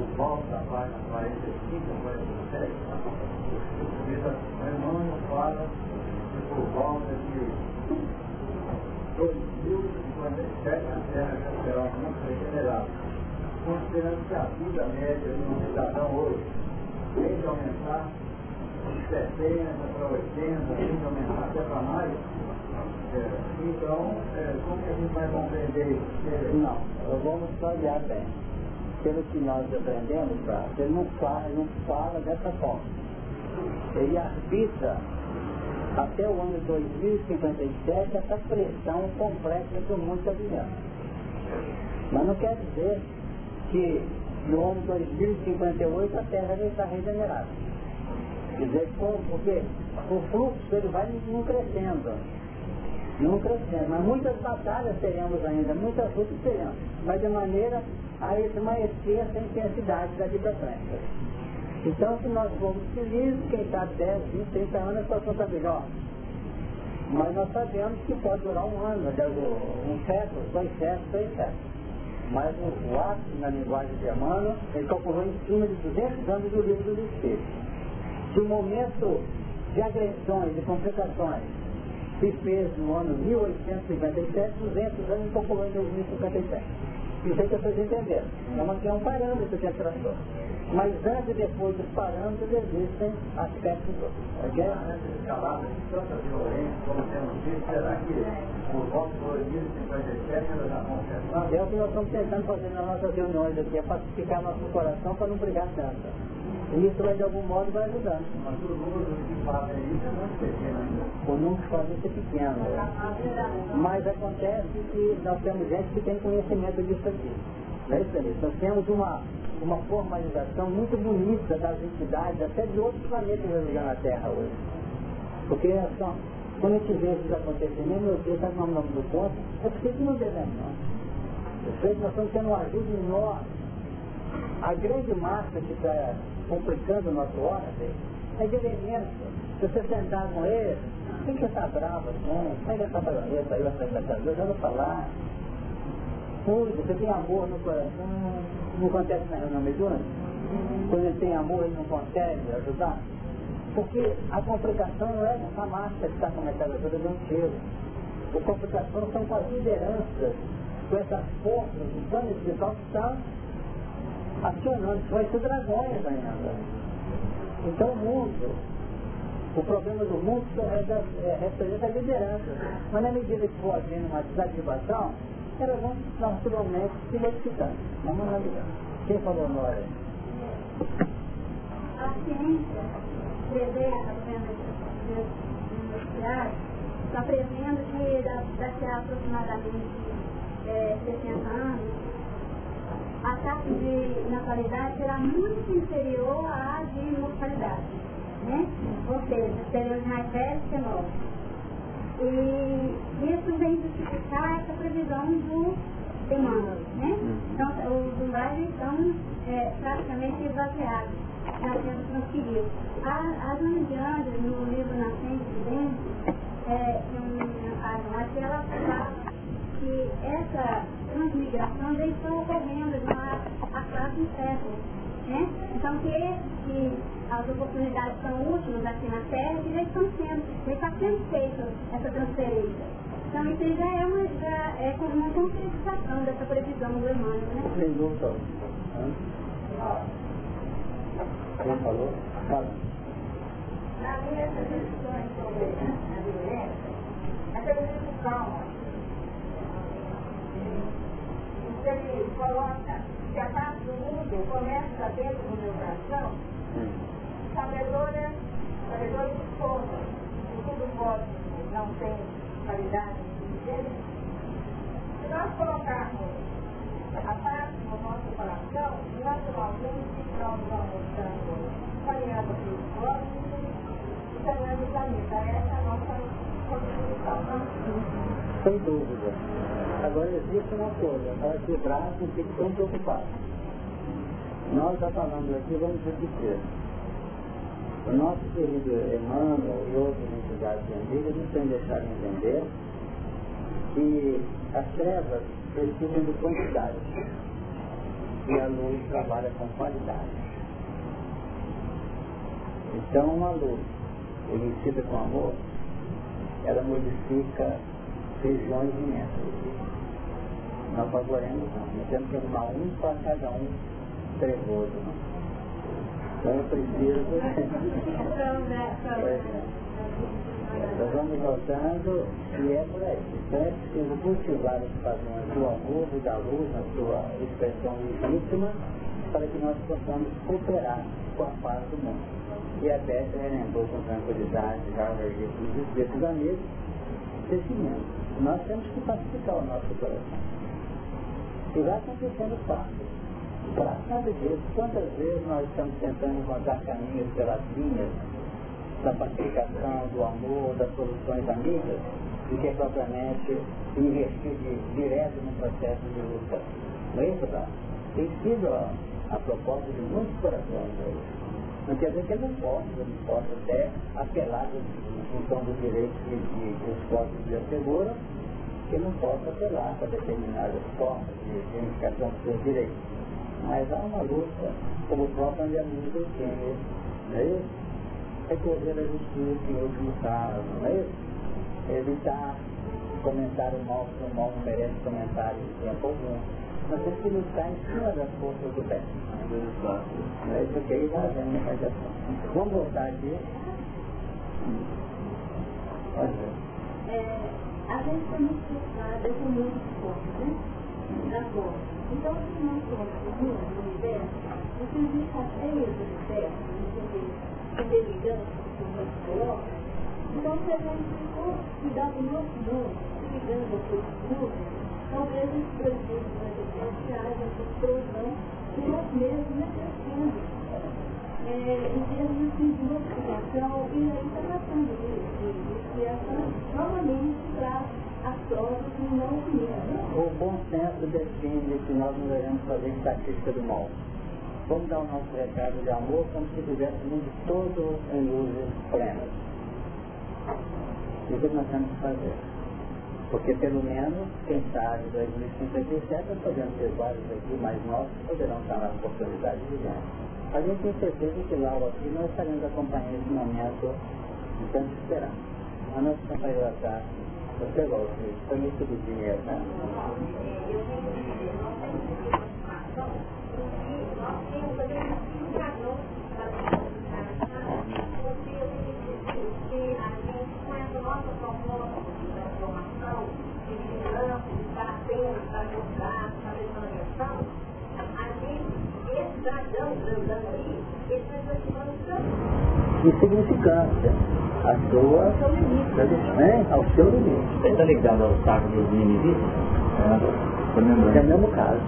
o Paulo da página 45 a 47, diz assim, Emmanuel fala que por volta de 2057 a Terra já será um mundo regenerado, considerando que a vida média de um cidadão hoje tem de aumentar de 70 para 80, tem de aumentar até para mais, então, é, como que a gente vai compreender isso? Não, vamos olhar bem. Pelo que nós aprendemos, tá? ele não fala, não fala dessa forma. Ele arbitra até o ano 2057 essa pressão complexa que o mundo está vivendo. Mas não quer dizer que no ano 2058 a Terra já está regenerada. Dizer, porque o fluxo ele vai não crescendo não crescendo. Mas muitas batalhas teremos ainda, muitas lutas teremos, mas de maneira a esmaecer essa intensidade daqui para frente. Então, se nós formos felizes, quem sabe 10, 20, 30 anos, a situação está melhor. Mas nós sabemos que pode durar um ano, um século, dois séculos, três séculos. Mas o, ato, na linguagem de Emmanuel, ele calculou em cima de 200 anos do livro dos Espíritos. Se o momento de agressões, de complicações, se fez no ano 1857, 200 anos populou em 2057. Isso aí que vocês entenderam. Então aqui é um parâmetro que é tratou. Mas antes e depois dos parâmetros existem aspectos outros. Ok? Antes de tanta violência, como temos visto, será que volta de 2057 ela já vão É o que nós estamos tentando fazer nas nossas reuniões aqui, é pacificar nosso coração para não brigar tanto. E isso vai de algum modo vai ajudando. Mas o número que fazem isso é muito pequeno ainda. O número que fazem isso é pequeno. Mas acontece que nós temos gente que tem conhecimento disso aqui. Não é isso, Denise? Nós temos uma, uma formalização muito bonita das entidades, até de outros planetas religiosos na Terra hoje. Porque são, quando a gente vê esses acontecimentos, meu Deus, sabe o nome do ponto? É porque que não devemos, não. Eu sei que nós estamos tendo uma ajuda enorme. A grande massa que está complicando o nosso ordem, é de elemento. Se você sentar com ele, quem que está bravo assim? Pega essa balança aí, essa já vou falar. Cuide, você tem amor no coração, não acontece na reunião mediúnica? Quando ele tem amor, ele não consegue ajudar? Porque a complicação não é essa máscara que está começando a toda de um tiro. A complicação são com as lideranças, com essas forças do plano espiritual que estão acionando, vai ser dragões ainda. Então o mundo, o problema do mundo é, é, representa a liderança. Mas na medida que for havendo uma desativação, elas vão naturalmente se modificando. Vamos analisar. Quem falou Nora? A ciência prevê a industriais, está prevendo que daqui a aproximadamente é, 60 anos, a taxa de natalidade será muito inferior à de mortalidade. Né? Ou seja, seremos mais velhos que novos. E isso vem justificar essa previsão do demanda. Né? Então, os umbrais estão é, praticamente esvaziados, já sendo transferidos. As indianas, no livro Nascente de Dentro, é, um, a, aquela fala que essa transmigração já está ocorrendo já há quase um século. Né? Então, que, que as oportunidades são últimas aqui na Terra que já estão sendo, já está sendo feita essa transferência. Então, isso já é uma, já é uma concretização dessa previsão do Emmanuel, né? Sem dúvida. Quem falou? Fala. Na minha discussões sobre a violência, essa discussão ele coloca que a parte do mundo começa dentro do meu coração, sabedora, sabedores conta que tudo pode não tem qualidade de gênero, se nós colocarmos a parte no nosso coração, naturalmente nós vamos dando caminhada para os cosmos e caminhando o planeta. Essa é a nossa contribuição. Sem dúvida. Agora existe uma coisa, para que o braço não fique tão preocupado. Nós já falamos aqui, vamos repetir. O nosso querido Emmanuel e outras entidades amigas nos têm deixado entender que as trevas precisam de quantidade e a luz trabalha com qualidade. Então uma luz emitida com amor, ela modifica regiões imensas. Nós fazemos não, nós temos que arrumar um para cada um trevoso. Não? Então eu preciso. Nós vamos notando e é por aí. Então é preciso cultivar os padrões do amor e da luz na sua expressão legítima para que nós possamos cooperar com a paz do mundo. E a Beth relembrou com tranquilidade, já registro dos espíritos amigos, crescimento. Nós temos que pacificar o nosso coração. E vai acontecendo fácil. Para saber disso, quantas vezes nós estamos tentando encontrar caminhos pelas linhas da pacificação, do amor, das soluções amigas, do que é propriamente investir direto no processo de luta. Não é isso? Tem sido a, a proposta de muitos corações aí. Não quer dizer que eu não posso, eu não posso até apelar em função dos direitos que, os códigos de asseguram, que não posso apelar para determinadas formas de reivindicação dos seus direitos. Mas há uma luta, como o próprio André Luiz tem, não é isso? recorrer à justiça em último caso, não é isso? Evitar comentário mal, que o mal não merece comentário de tempo algum. Nós temos que lutar em cima das forças do bem. Não é isso que aí nós vemos na radiação. Vamos voltar aqui. Ver. É, a gente foi muito frustrada com muitos pontos, né? Da forma. Então, se nós somos no universo, o que a cheia do universo, interligando com o nosso coloca, então se a gente for cuidar do nosso mundo, ligando ao seu mundo, talvez os projetos da gente haja essa explosão que nós mesmos necessitamos. É, em termos de modificação, e aí está passando de, O bom senso define que nós não devemos fazer estatística do mal. Vamos dar o nosso recado de amor como se estivéssemos todo em luzes plenas. Isso que nós temos que fazer. Porque pelo menos, quem sabe, 2057, nós podemos ter vários aqui novos que poderão estar na oportunidade de ver. A gente tem certeza que lá ou aqui nós estaremos acompanhando esse momento de tanta esperança. A nossa companheira está, você foi isso do dinheiro, né? Insignificância. A sua. Né? Ao seu limite. Você está ligado ao saco dos inimigos? É, é o mesmo caso.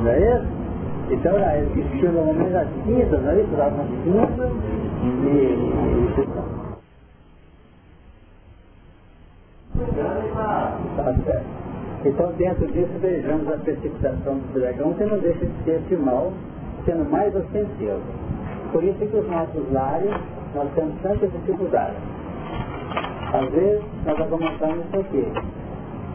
Não é isso? Então era existia normalmente as cinzas, não é isso? Uma cinza e, e, Tá certo. Então dentro disso vejamos a precipitação do dragão que não deixa de ser esse mal sendo mais ostensivo. Por isso que os nossos lares nós temos tantas dificuldades. Às vezes nós argumentamos isso aqui.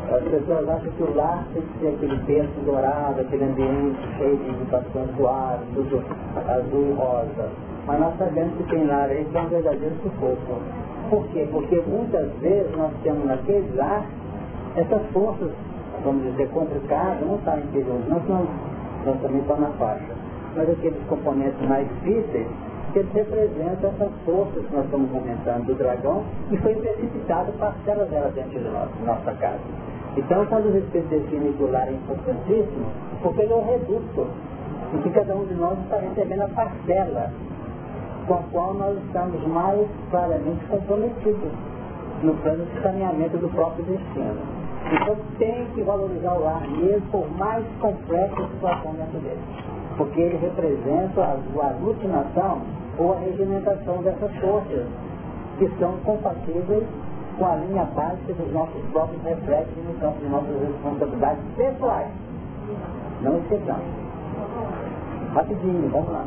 As pessoas acham que o lar tem que ser aquele berço dourado, aquele ambiente cheio de indicações suaves, tudo azul e rosa. Mas nós sabemos que tem lar aí que é um verdadeiro sufoco. Por quê? Porque muitas vezes nós temos naquele lar essas forças, vamos dizer, complicadas, não estão interiores, nós, não, nós também estamos na faixa. Mas aqueles componentes mais difíceis, que eles representam essas forças que nós estamos comentando do dragão, e foi precipitado parcelas delas dentro de nós, nossa casa. Então, quando os Espíritos definem que o lar é importantíssimo, porque ele é o reduto, em que cada um de nós está recebendo a parcela com a qual nós estamos mais claramente comprometidos no plano de saneamento do próprio destino. Então tem que valorizar o lar mesmo, por mais complexa a situação dentro dele. Porque ele representa a, a aglutinação ou a regimentação dessas forças que são compatíveis com a linha básica dos nossos próprios reflexos no campo de nossas responsabilidades pessoais. Não esqueçamos. Rapidinho, vamos lá.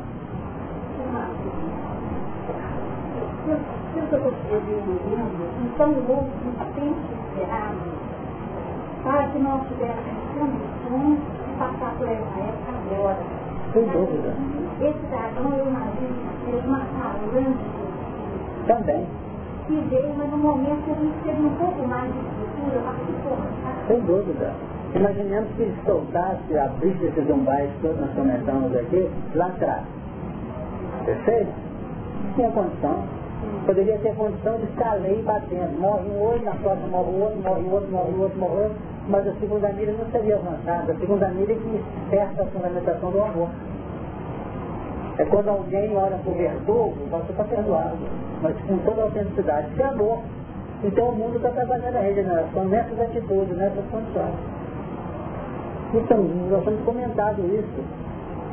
Para que nós tivéssemos condições de passar por essa época agora. Sem dúvida. Esse dragão, eu imagino, fez uma falange Também. que veio, mas no momento a gente teve um pouco mais de estrutura, participou. Sem dúvida. Imaginemos que ele soltasse, abrisse esses umbais todos nós comentamos aqui, lá atrás. Perfeito? Tinha condição. Poderia ter condição de ficar lei batendo. Morre um hoje, na próxima morre o outro, morre o outro, morre o outro, morre o outro. Mas a segunda milha não seria avançada. A segunda milha é que desperta a fundamentação do amor. É quando alguém ora por verdugo, você está perdoado. Mas com toda a autenticidade. Isso é amor. Então o mundo está trabalhando a regeneração nessas atitudes, nessas condições. Então, nós temos comentado isso.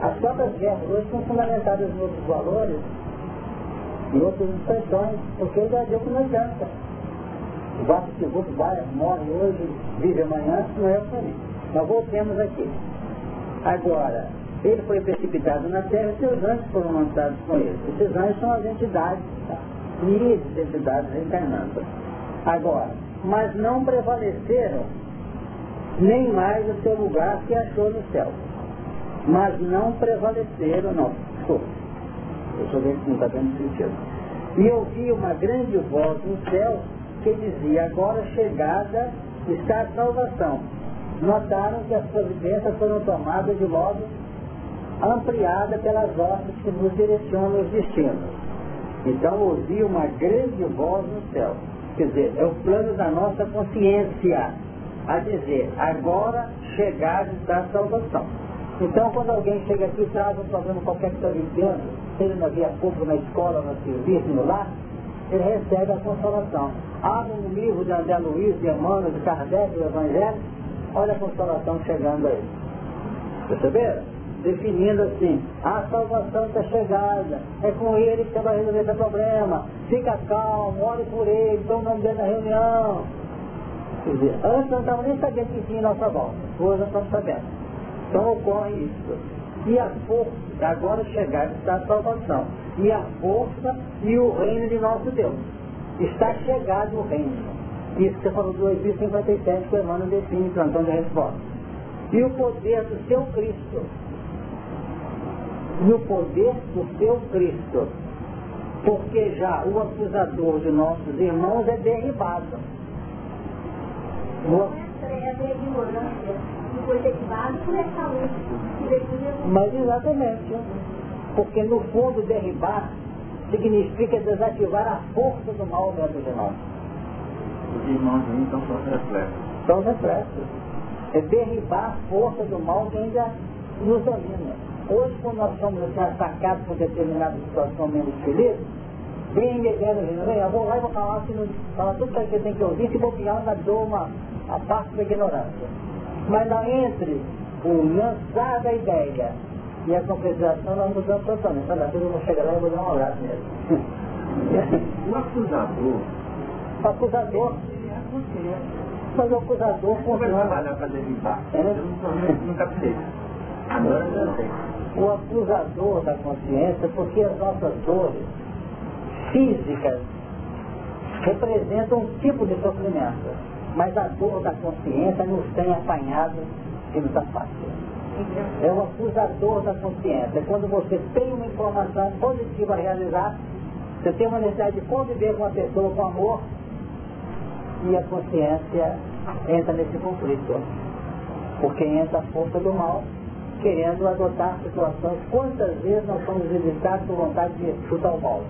As próprias guerras hoje são fundamentadas em outros valores, em outras expressões, porque já deu que não adianta. O vaso que o vai, morre hoje, vive amanhã, não é o caminho. Mas voltemos aqui. Agora, ele foi precipitado na terra e seus anjos foram lançados com ele. Esses anjos são as entidades, tá? milhares de entidades reencarnando. Agora, mas não prevaleceram nem mais o seu lugar que achou no céu. Mas não prevaleceram, não. Desculpa. Eu sou vendo que não está dando sentido. E ouvi uma grande voz no céu que dizia, agora chegada está a salvação. Notaram que as providências foram tomadas de modo ampliada pelas ordens que nos direcionam os destinos. Então ouvi uma grande voz no céu. Quer dizer, é o plano da nossa consciência a dizer, agora chegada está a salvação. Então, quando alguém chega aqui e traz um problema qualquer que está vivendo, seja na via pública, na escola, no serviço, no lar, ele recebe a consolação. Abre um livro de André Luiz, de Emmanuel, de Kardec, do Evangelho, olha a consolação chegando aí. Perceberam? Definindo assim, a salvação está chegada, é com ele que você vai resolver esse problema, fica calmo, ore por ele, toma nome dele na reunião, Quer dizer, antes não estávamos nem sabendo que tinha nossa volta. Hoje nós estamos sabendo. Então ocorre isso. E a força, agora chegar está a salvação. E a força e o reino de nosso Deus. Está chegado o reino. Isso que falou do 2057 que o Emmanuel define plantão de resposta. E o poder do seu Cristo. E o poder do seu Cristo. Porque já o acusador de nossos irmãos é derribado mas exatamente. Porque no fundo derribar significa desativar a força do mal dentro de nós. Os irmãos então são reflexos. São reflexos. É derribar a força do mal que ainda nos domina. Hoje, quando nós somos assim, atacados por determinada situação menos feliz, bem mediano, eu vou lá e vou falar, que não, falar tudo que você tem que ouvir, se bobear, ainda dou uma, a parte da ignorância. Mas não entre o lançar da ideia e a concretização, nós mudamos totalmente. Olha, eu vou chegar lá e vou dar um abraço nele. o acusador. O acusador. Mas o acusador continua. trabalhar para derribar. É? Nunca. Agora sei. O acusador da consciência, porque as nossas dores físicas representam um tipo de sofrimento mas a dor da consciência nos tem apanhado e nos afasta. É o acusador da consciência. Quando você tem uma informação positiva a realizar, você tem uma necessidade de conviver com a pessoa com amor, e a consciência entra nesse conflito. Porque entra a força do mal, querendo adotar situações. Quantas vezes nós somos visitados por vontade de chutar o mal?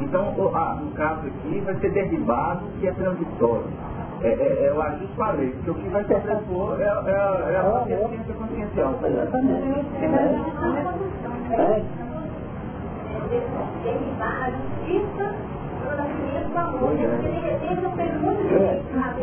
Então, ah, no caso aqui, vai ser derribado que é transitório é, é, é o agir com a lei, porque o que vai ser sobrepor é, é, é a consciência consciencial. Exatamente. É. derribar a justiça pelo nascimento do amor. Porque de repente eu perco muito direito, mas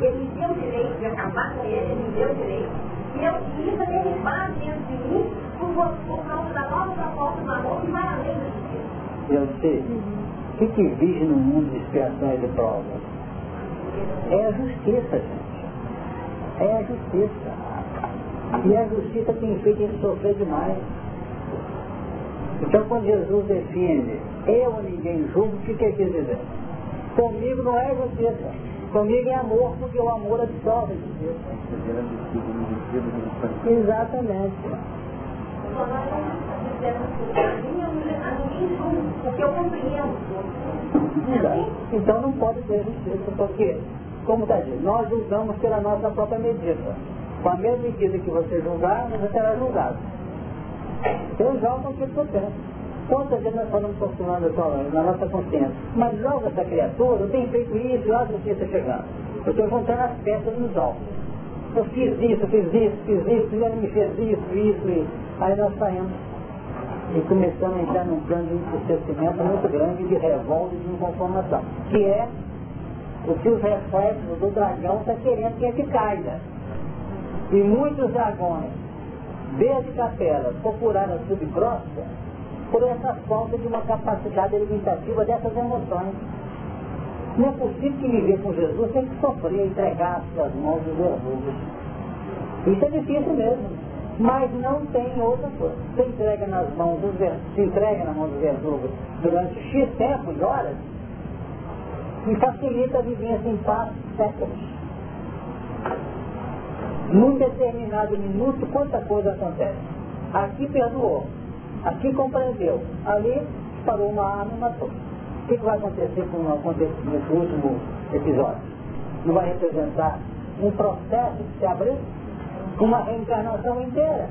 ele me deu o direito de acabar com ele, ele me deu o direito. E eu quis derribar dentro de mim por, por causa da nova proposta do amor que vai além da justiça. Eu sei. O que, que exige no mundo de expiações e provas? É a justiça, gente. É a justiça. E a justiça tem feito ele sofrer demais. Então quando Jesus defende, eu a ninguém julgo, o que quer dizer? Comigo não é justiça. Comigo é amor, porque o amor absorve justiça. Exatamente. Porque eu compreendo. Então não pode ter justiça, porque, como está dizendo, nós julgamos pela nossa própria medida. Com a mesma medida que você julgar, você será julgado. Eu jogo o que eu penso. Quantas vezes nós falamos postulando na nossa consciência, mas joga essa criatura, eu tenho feito isso, e olha a justiça chegando. Eu estou juntando as peças nos alvos. Eu fiz isso, fiz isso, fiz isso, ele me fez isso, isso, isso. Aí nós saímos e começamos a entrar num plano de entristecimento muito grande de revolta e de inconformação, que é o que os reflexos do dragão está querendo que que caia. E muitos dragões, desde capelas, procuraram a subcrosta por essa falta de uma capacidade alimentativa dessas emoções. Não é possível que viver com Jesus tem que sofrer, entregar as suas mãos dos verdugos. Isso é difícil mesmo mas não tem outra coisa. Se entrega nas mãos dos se entrega na mão dos verdugos durante X tempo e horas, e facilita a vivência em paz séculos. Num determinado minuto, quanta coisa acontece. Aqui perdoou, aqui compreendeu, ali parou uma arma e matou. O que, que vai acontecer com o acontecimento último episódio? Não vai representar um processo que se abriu? Uma reencarnação inteira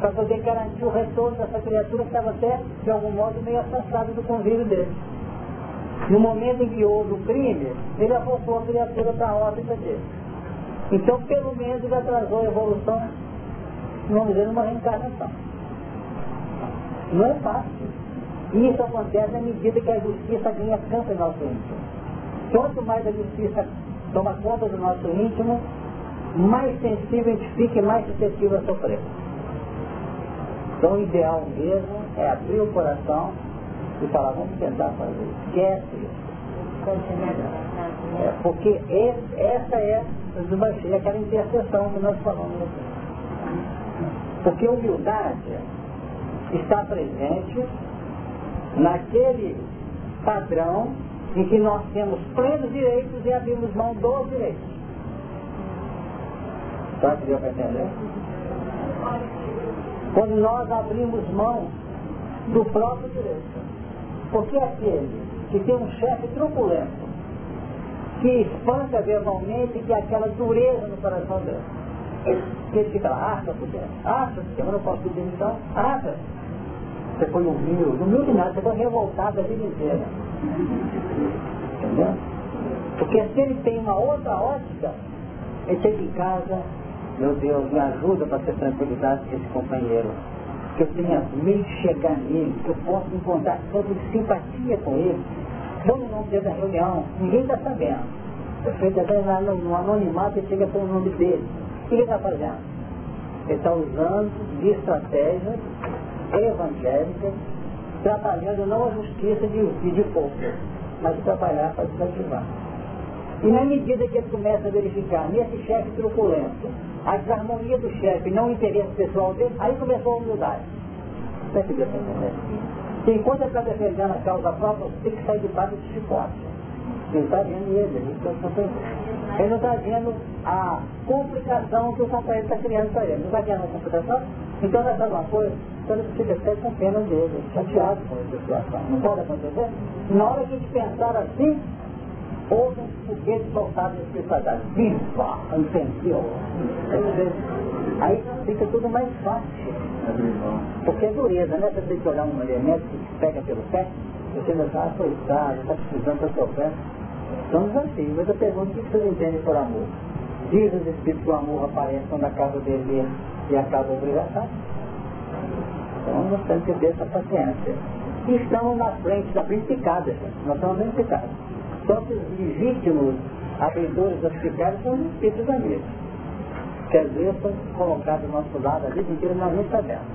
para poder garantir o retorno dessa criatura que estava até, de algum modo, meio afastada do convívio dele. No momento em que houve o crime, ele apontou a criatura para a órbita dele. Então, pelo menos, ele atrasou a evolução, vamos dizer, numa reencarnação. Não é fácil. E isso acontece à medida que a justiça ganha campo em nosso íntimo. Quanto mais a justiça toma conta do nosso íntimo, mais sensível a gente fica e mais suscetível a sofrer. Então o ideal mesmo é abrir o coração e falar, vamos tentar fazer. Esquece isso. É, porque esse, essa é aquela intercessão que nós falamos aqui. Porque humildade está presente naquele padrão em que nós temos plenos direitos e abrimos mão dos direitos. Quando nós abrimos mão do próprio direito. Porque aquele que tem um chefe truculento, que espanta verbalmente que é aquela dureza no coração dele. Que ele fica lá, acha por dentro, acha, eu não posso pedir demissão, acha. Você foi humilde, humilde nada, você foi revoltado a vida inteira. Entendeu? Porque se ele tem uma outra ótica, ele chega em casa, meu Deus, me ajuda para ter tranquilidade com esse companheiro. Que eu tenha meio de chegar nele, que eu possa encontrar tanto de simpatia com ele. Vamos no nome da reunião, ninguém está sabendo. Você está no anonimato e chega pelo nome dele. O que ele está fazendo? Ele está usando de estratégias evangélicas, trabalhando não a justiça de, de povo, mas trabalhar para desativar. E na medida que ele começa a verificar nesse chefe truculento, a desarmonia do chefe, não o interesse pessoal dele, aí começou a humildade. Você? Que enquanto ele está defendendo a causa própria, tem que sair de baixo de chicote. Ele está vendo ele, ele não está vendo a complicação que o companheiro está criando para ele. Não está vendo a complicação? Então, nessa uma coisa, então ele fica até com pena dele, chateado com essa situação. Não pode acontecer? Na hora que a gente pensar assim, houve um foguete soltado nesse especialidade. Viva! Entendeu? Aí fica tudo mais fácil. Porque é dureza, né? Você tem que olhar um elemento que pega pelo pé, você ainda está, coitado, está precisando do seu pé. São desafios, mas eu pergunto o que vocês entendem por amor. Diz os Espíritos que o amor aparece quando a casa dele e acaba a obrigação. Então nós temos que ter essa paciência. E estamos na frente da picada, gente. Nós estamos picados. Só que os legítimos abridores das picadas são os espíritos amigos. Que às vezes são colocados do nosso lado a vida inteira, nós nem sabemos.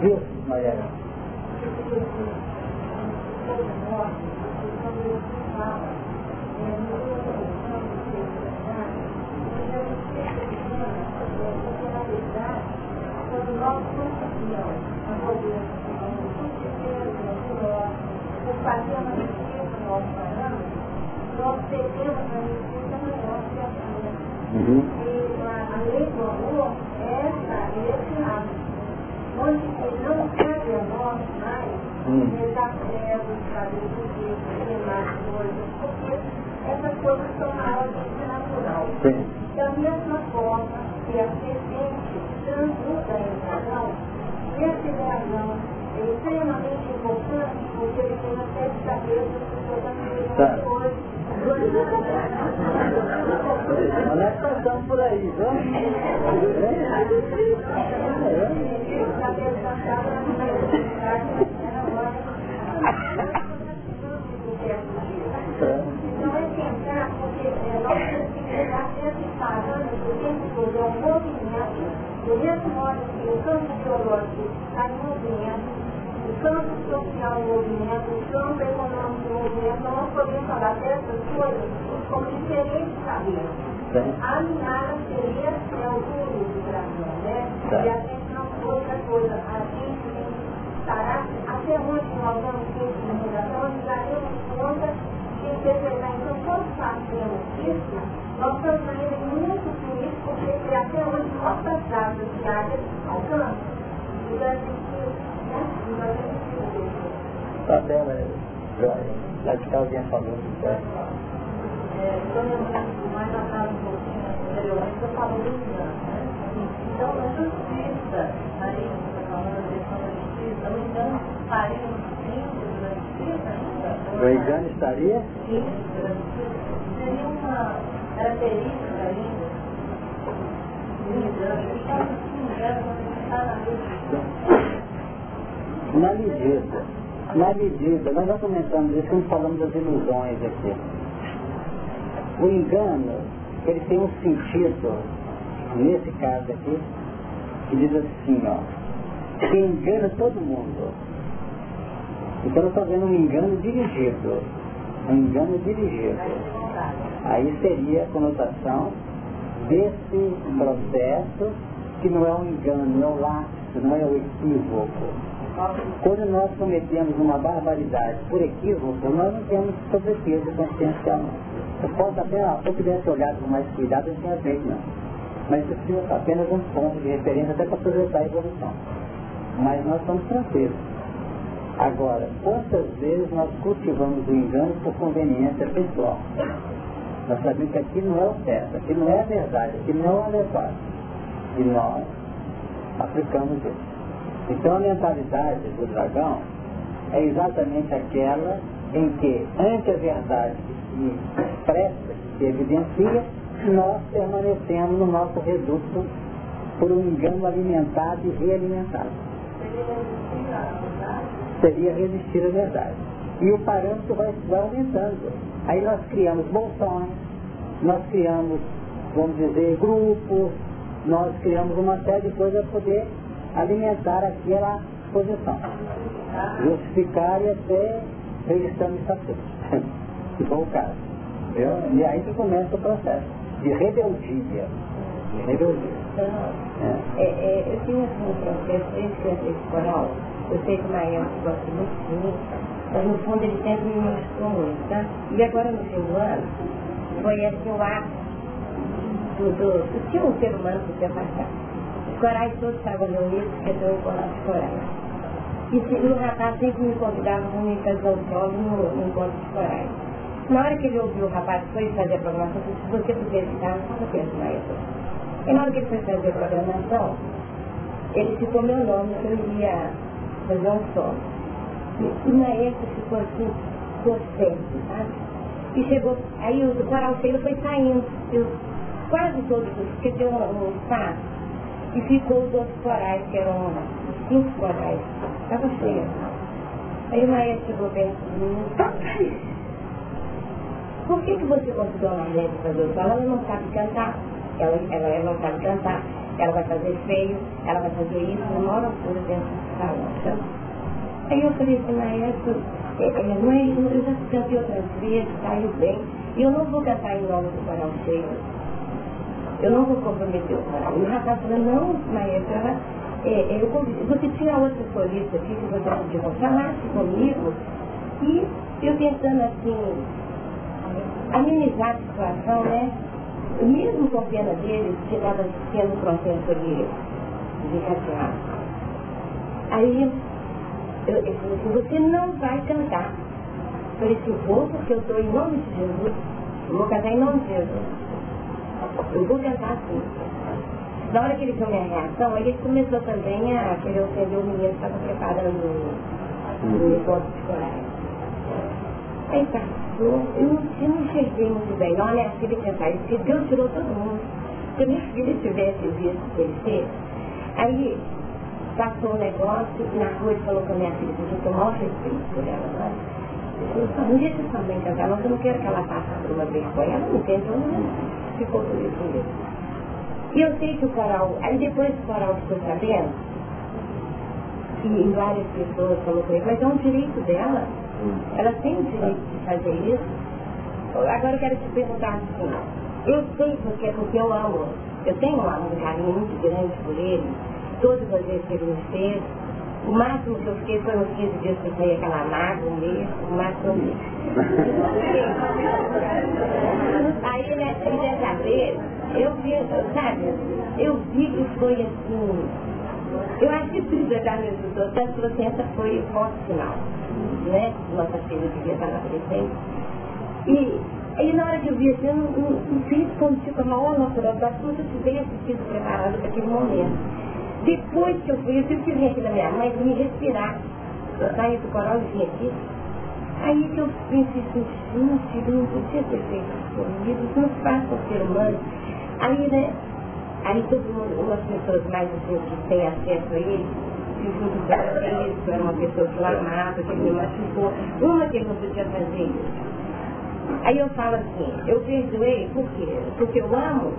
Viu, Maria? Nós parâmetro, nós perdemos a justiça maior que a. Uhum. E a, lei do amor é essa, esse hábito, onde não cabe mais uhum. desafetos, saber o mais coisas, porque essas coisas são natural. Sim. Da mesma forma que a serpente transmuda em dragão, esse dragão é extremamente importante porque ele tem uma série de cabeças que tá. hoje. Nós passamos por aí, vamos? Não é tentar, porque nós temos que pegar esse parâmetro o tempo todo, é um movimento do mesmo modo que o campo biológico está em movimento, o campo social em movimento, o campo econômico em movimento, nós podemos falar dessas coisas como diferentes saberes. A minara seria é o guru do Brasil, né? E a gente não outra coisa, a gente tem que estar até onde nós vamos ter comunicação, nós daremos conta de interpretar. Então, quando fazemos isso, nós estamos ganhando muito isso, porque até onde nossas datas diárias alcançam. Né, Tá bem, Maria. Joia. Lá de casa vinha falando, certo? É, quando eu mais atrás um pouquinho eu falo engano, né? Então, na justiça, aí, tá falando da justiça, o engano estaria no símbolo da justiça ainda? O engano estaria? Sim, seria uma característica ainda na medida, na medida, nós já comentamos isso quando falamos das ilusões aqui. O engano, ele tem um sentido, nesse caso aqui, que diz assim, ó, que engana todo mundo. Então eu estou vendo um engano dirigido. Um engano dirigido. Aí seria a conotação desse processo que não é um engano, não é um lapso, não é um equívoco. Quando nós cometemos uma barbaridade por equívoco, nós não temos sobrepeso consciencial. Eu posso até, se eu tivesse olhado com mais cuidado, eu tinha feito, não. Mas isso precisa apenas um ponto de referência até para projetar a evolução. Mas nós estamos tranquilos. Agora, quantas vezes nós cultivamos o engano por conveniência pessoal? Nós sabemos que aqui não é o certo, aqui não é a verdade, aqui não é o adequado. E nós aplicamos isso. Então a mentalidade do dragão é exatamente aquela em que, ante a verdade que se expressa, que se evidencia, nós permanecemos no nosso reduto por um engano alimentado e realimentado. Seria resistir à verdade. E o parâmetro vai, vai aumentando. Aí nós criamos bolsões, nós criamos, vamos dizer, grupos, nós criamos uma série de coisas para poder alimentar aquela posição. Justificar e até registrando estatuto. se for o caso. Entendeu? E aí que começa o processo de rebeldia. Rebeldia. É. É, é, eu tinha assim, um processo desde eu coral, eu sei que o Maia gosta muito de mim, mas no fundo ele sempre me mostrou muito, tá? E agora no fim do ano, foi assim o ato do, do, do que um ser humano podia passar. Corais todos estavam reunidos, porque eu encontro de corais. E, o rapaz sempre me convidava para fazer um prova no, encontro de corais. Na hora que ele ouviu o rapaz foi fazer a programação, eu disse, você podia ficar só um tempo, maestro. E na hora que ele foi fazer a programação, ele citou meu nome, que eu ia fazer um som. E na época ficou assim, constante, sabe? E chegou, aí o coral cheio foi saindo, eu, quase todos, porque deu um, um e ficou os outros corais, que eram cinco corais. Estava cheia. Aí o maestro chegou perto de mim por que, que você convidou a Marlene para fazer o Ela não sabe cantar. Ela, ela, ela não sabe cantar. Ela vai fazer feio. Ela vai fazer isso. Uma hora pura dentro do salão. Aí eu falei assim, maestro, é, é, mãe, eu já cantei outras vezes, saiu bem. E eu não vou cantar em nome do coral cheio. Eu não vou comprometer o coral. E o rapaz falou, não, maestro, ela, é, eu você tinha outra solista aqui que você podia falar comigo. E eu pensando assim, amenizar a situação, né? Mesmo com a pena deles, que estava sendo um processo de, de. Aí eu, eu falei assim, você não vai cantar. Eu falei assim, vou porque eu estou em nome de Jesus. Eu vou cantar em nome de Jesus. Eu vou cantar assim. Na hora que ele viu minha reação, ele começou também a querer ofender o menino que estava preparando o encontro de coragem. Aí passou, eu não, eu não enxerguei muito bem. Não, minha filha tinha saído, Deus tirou todo mundo. Se minha filha tivesse visto o que ele fez, aí passou um negócio, na rua ele falou com a minha filha, porque eu tenho o maior respeito por ela, né? Um dia que sua mãe cantar, mas eu não quero que ela passe por uma vergonha. Ela não tem, não ficou. E eu sei que o coral, aí depois o coral ficou sabendo, e várias pessoas falaram com ele, mas é um direito dela. Ela tem o direito de fazer isso. Agora eu quero te perguntar assim, eu sei porque, porque eu amo, eu tenho um amor, um carinho muito grande por ele, todas as vezes que ele me fez, o máximo que eu fiquei foi uns 15 dias que eu saí aquela mágoa, um mês, o máximo um mês. Aí, né, dessa vez, eu vi, sabe, eu vi que foi assim, eu acho que tudo já me ajudou, tanto que essa foi o ponto final, né? Nossa filha devia estar na frente. E aí na hora que eu vi assim, eu não, não, não fiz como tipo a maior naturalidade, como se eu tivesse sido preparado para aquele momento. Depois que eu fui, eu tive que vir aqui da minha mãe para me respirar. Eu saí do coral e vim aqui. Aí que eu pensei assim, gente, não podia ter feito isso comigo, não se faz com o ser humano. Aí, né, Aí todo mundo, umas pessoas mais assim, que têm acesso a ele, se junto com isso, era uma pessoa que amava, que me machucou, uma que não podia fazer isso. Aí eu falo assim, eu perdoei por quê? Porque eu amo.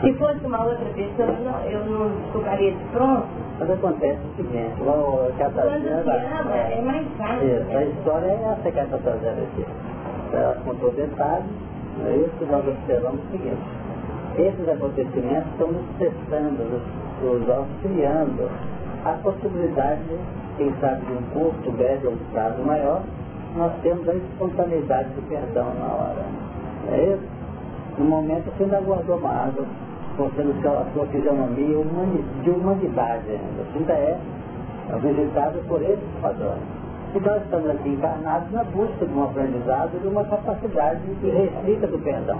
Se fosse uma outra pessoa, eu não, eu não ficaria de pronto. Mas acontece o seguinte, o que a Quando se ama, é mais fácil. Isso, a história é essa que a trazendo aqui. Ela contou detalhes, é isso que nós observamos o seguinte esses acontecimentos estão nos testando, nos, nos auxiliando a possibilidade, quem sabe, de um curto, médio ou um prazo maior, nós temos a espontaneidade do perdão na hora. É isso? No momento você ainda guardou uma água, mostrando a sua fisionomia de humanidade ainda. Ainda é visitado por esses padrões. E nós estamos aqui encarnados na busca de um aprendizado, de uma capacidade restrita do perdão.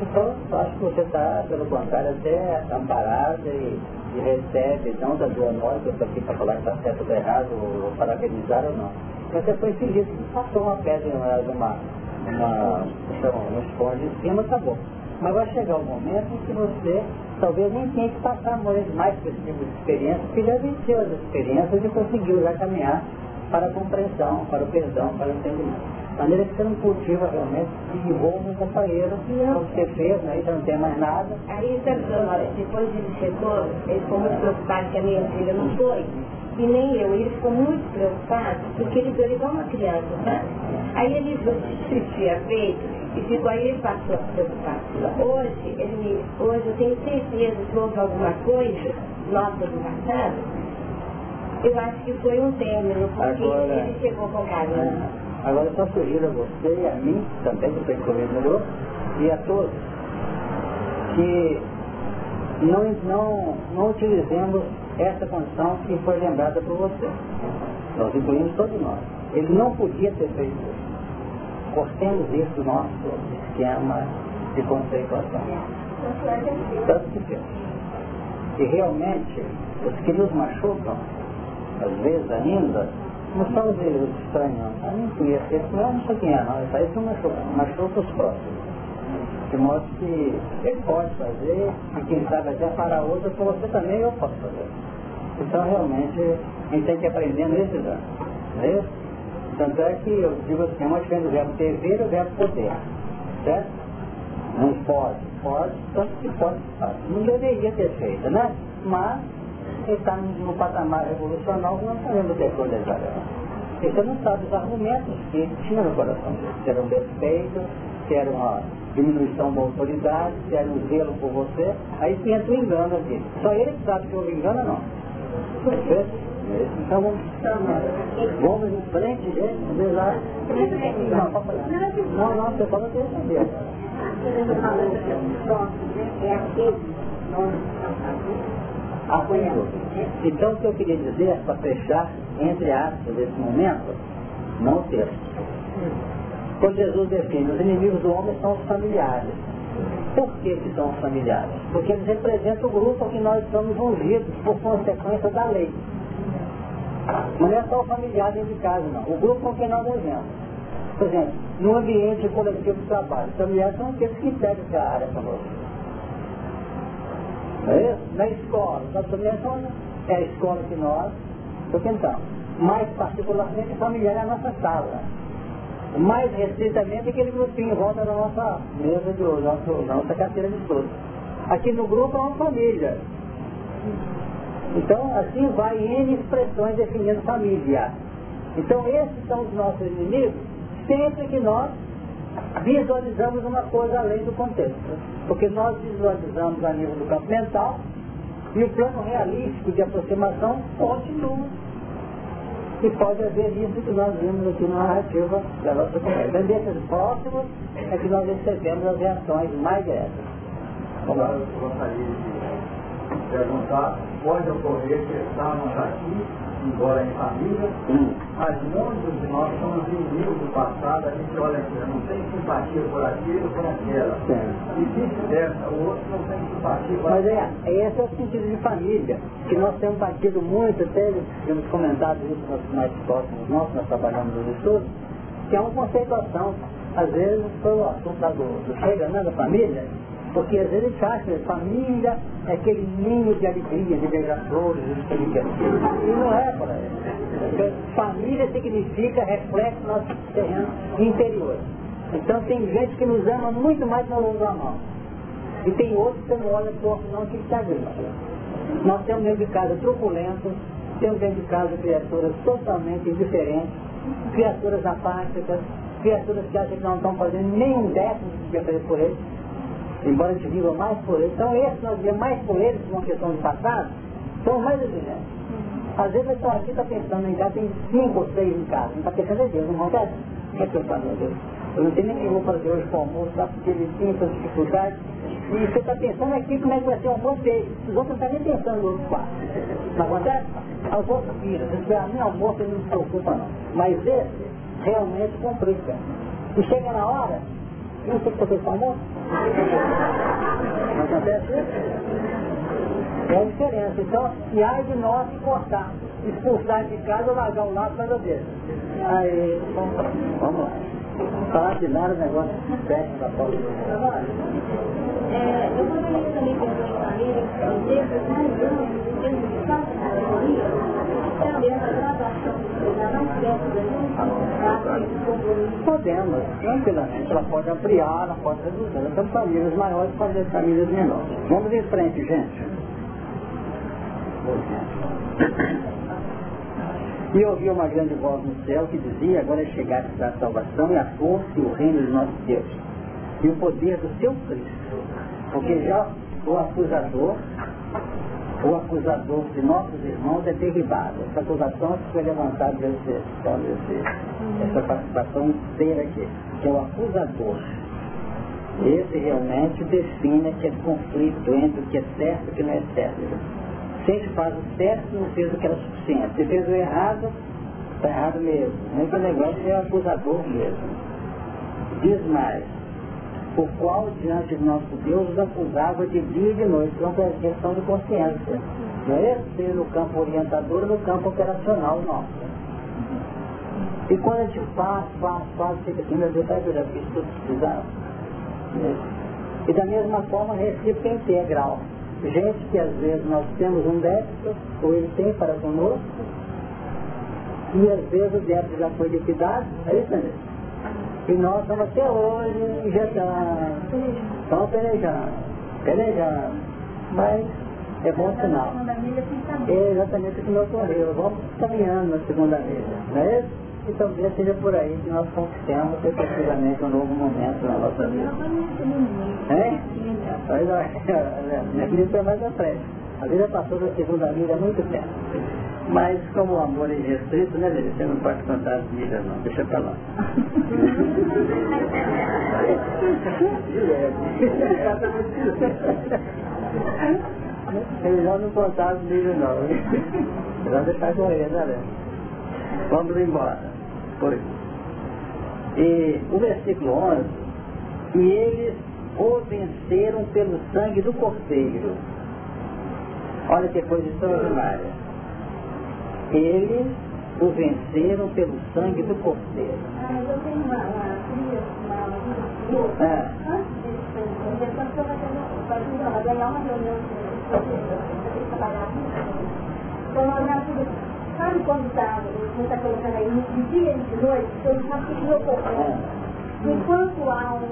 Então, acho que você está, pelo contrário, até amparada e, e recebe, não da sua morte, eu estou aqui para falar que está certo ou errado, ou parabenizar ou não. Você foi feliz, passou uma pedra, uma, uma, uma, uma esponja em cima, acabou. Mas vai chegar um momento em que você talvez nem tenha que passar mais por esse tipo de experiência, porque já venceu as experiências e conseguiu já caminhar para a compreensão, para o perdão, para o entendimento. De maneira que você não cultiva realmente, desenvolve um companheiro, como você fez, né, já não tem mais nada. Aí, sabe, depois ele chegou, ele ficou muito preocupado que a minha filha não foi. E nem eu, ele ficou muito preocupado, porque ele deu igual uma criança, tá? Aí ele que tinha feito e ficou aí ele passou a preocupar. Hoje, ele, hoje eu tenho certeza que houve alguma coisa nossa do passado, eu acho que foi um término, porque Agora, ele chegou com carinho. Agora eu só sugiro a você e a mim, também que estou incluindo e a todos, que não, não, não utilizemos essa condição que foi lembrada por você. Nós incluímos todos nós. Ele não podia ter feito isso. Cortemos isso do nosso esquema de conceituação. Tanto que fez. E realmente, os que nos machucam, às vezes ainda, não são os estranhos, eu não conheço esse, não, não sei quem é, não. Isso aí são machucos próximos. De modo que ele pode fazer, e quem sabe até para outro, para você também eu posso fazer. Então realmente a gente tem que aprender nesses anos. É? Tanto é que eu digo assim, é uma diferença do verbo ter e do verbo poder. Certo? Não pode, pode, tanto que pode, Não deveria ter feito, né? Mas ele está no patamar revolucionário, não sabemos ter coisas Porque você não sabe os argumentos que tinha no coração dele. Se era um despeito, se era uma diminuição da autoridade, se era um zelo por você, aí entra o engano aqui. Só ele sabe que houve engano não. Perfeito? Então vamos, vamos em frente, gente, vamos lá. Não, não, você fala que eu sabia. Então o que eu queria dizer, para fechar, entre aspas, desse momento, não o texto. Quando Jesus define, os inimigos do homem são os familiares. Por que, que são os familiares? Porque eles representam o grupo a que nós estamos ungidos por consequência da lei. Não é só o familiar dentro de casa, não. O grupo com quem nós vivemos. Por exemplo, no ambiente coletivo de trabalho, os familiares são aqueles que integram essa área conosco. Não é isso? Na escola, nós também somos, é a escola que nós frequentamos. Mais particularmente, familiar é a nossa sala. Mais restritamente, aquele grupinho em volta da nossa mesa de hoje, nossa, nossa carteira de estudo. Aqui no grupo é uma família. Então, assim vai N expressões definindo família. Então, esses são os nossos inimigos, sempre que nós visualizamos uma coisa além do contexto. Porque nós visualizamos a nível do campo mental e o plano realístico de aproximação continua. E pode haver isso que nós vimos aqui na narrativa da nossa conversa. Desses próximos é que nós recebemos as reações mais diretas. Agora eu gostaria de perguntar pode ocorrer que estamos aqui, embora em família, hum. mas muitos de nós somos inimigos do passado, a gente olha aqui, não tem simpatia por aquilo, por aquela. E vice-versa, o outro não tem simpatia por Mas é, esse é o sentido de família, que nós temos partido muito, até temos comentado isso nos mais próximos nossos, nós trabalhamos nos estudos, que é uma conceituação, às vezes, foi o assunto do, do chega, né, da família, porque às vezes acha que família é aquele ninho de alegria, de beija-flores, de E não é para ele. Família significa reflexo nosso terreno interior. Então tem gente que nos ama muito mais que nós vamos. E tem outros que não olha torto não que está agride. Nós temos dentro de casa truculentos, temos dentro de casa criaturas totalmente indiferentes, criaturas apáticas, criaturas que acham que não estão fazendo nem um décimo devia fazer por eles embora a gente viva mais por eles. Então esses nós vivemos mais por eles, uma questão de passado, são mais exigentes. Às vezes eu estou aqui está pensando em casa, tem cinco ou seis em casa, não está pensando em Deus, não acontece? Não é pensando em Deus. Eu não sei nem o que vou fazer hoje para o almoço, tá? porque ele tem essas dificuldades. E você está pensando aqui como é que vai ser o almoço dele. Os outros não estão nem pensando no outro quarto. Não acontece? Os outros viram. Se tiver a minha almoço, ele não se preocupa não. Mas esse realmente complica. E chega na hora, não sei que você falou. Não acontece? É a diferença. Então, e ai de nós cortar, expulsar de casa ou largar o lado para dele. Aí, vamos lá. Falar de nada, o negócio sério da Paula. É, eu gostaria também de perguntar a família, exemplos mais amplos, em termos de categoria, Podemos, tranquilamente. Ela pode ampliar, ela pode reduzir. Nós temos famílias maiores para famílias menores. Vamos em frente, gente. E ouvi uma grande voz no céu que dizia, agora é chegar a salvação e a força e o reino de nosso Deus. E o poder do seu Cristo. Porque já o acusador o acusador de nossos irmãos é derribado. Essa acusação foi levantada desse, desse, essa participação inteira aqui, que é o acusador. Esse realmente define aquele conflito entre o que é certo e o que não é certo. Se gente faz o certo, não fez o que era suficiente. Se fez o errado, está errado mesmo. Esse negócio é o acusador mesmo. Diz mais, o qual diante de nosso Deus acusava de dia e de noite. Então é questão de consciência. Não é ser no campo orientador no campo operacional nosso. E quando a gente faz, faz, faz, fica assim, meu Deus, vai virar isso tudo precisava. E da mesma forma, recíproca integral. gente que às vezes nós temos um débito, ou ele tem para conosco, e às vezes o débito já foi liquidado, é isso mesmo. E nós estamos até hoje já estamos pelejando, pelejando, mas é bom sinal. É exatamente o que me ocorreu. Vamos caminhando na segunda mesa, não é isso? E talvez seja por aí que nós conquistemos efetivamente um novo momento na nossa vida. É? Mas olha, minha filha está mais à frente. A vida passou da segunda vida há muito tempo. Mas como o amor é restrito, né, Lili? Você não pode contar as vidas não, deixa pra lá. Ele já não contar as vidas não. Melhor deixar correr, né, Vamos embora. Foi. E o versículo 11, e eles o venceram pelo sangue do cordeiro. Olha que coisa extraordinária. Eles o venceram pelo sangue do cordeiro. Ah, eu tenho uma, uma, uma, é. antes de quando ganhar uma reunião então Sabe quando está, você está colocando aí, de dia e de noite, você não sabe o que ocorrendo. Enquanto há um,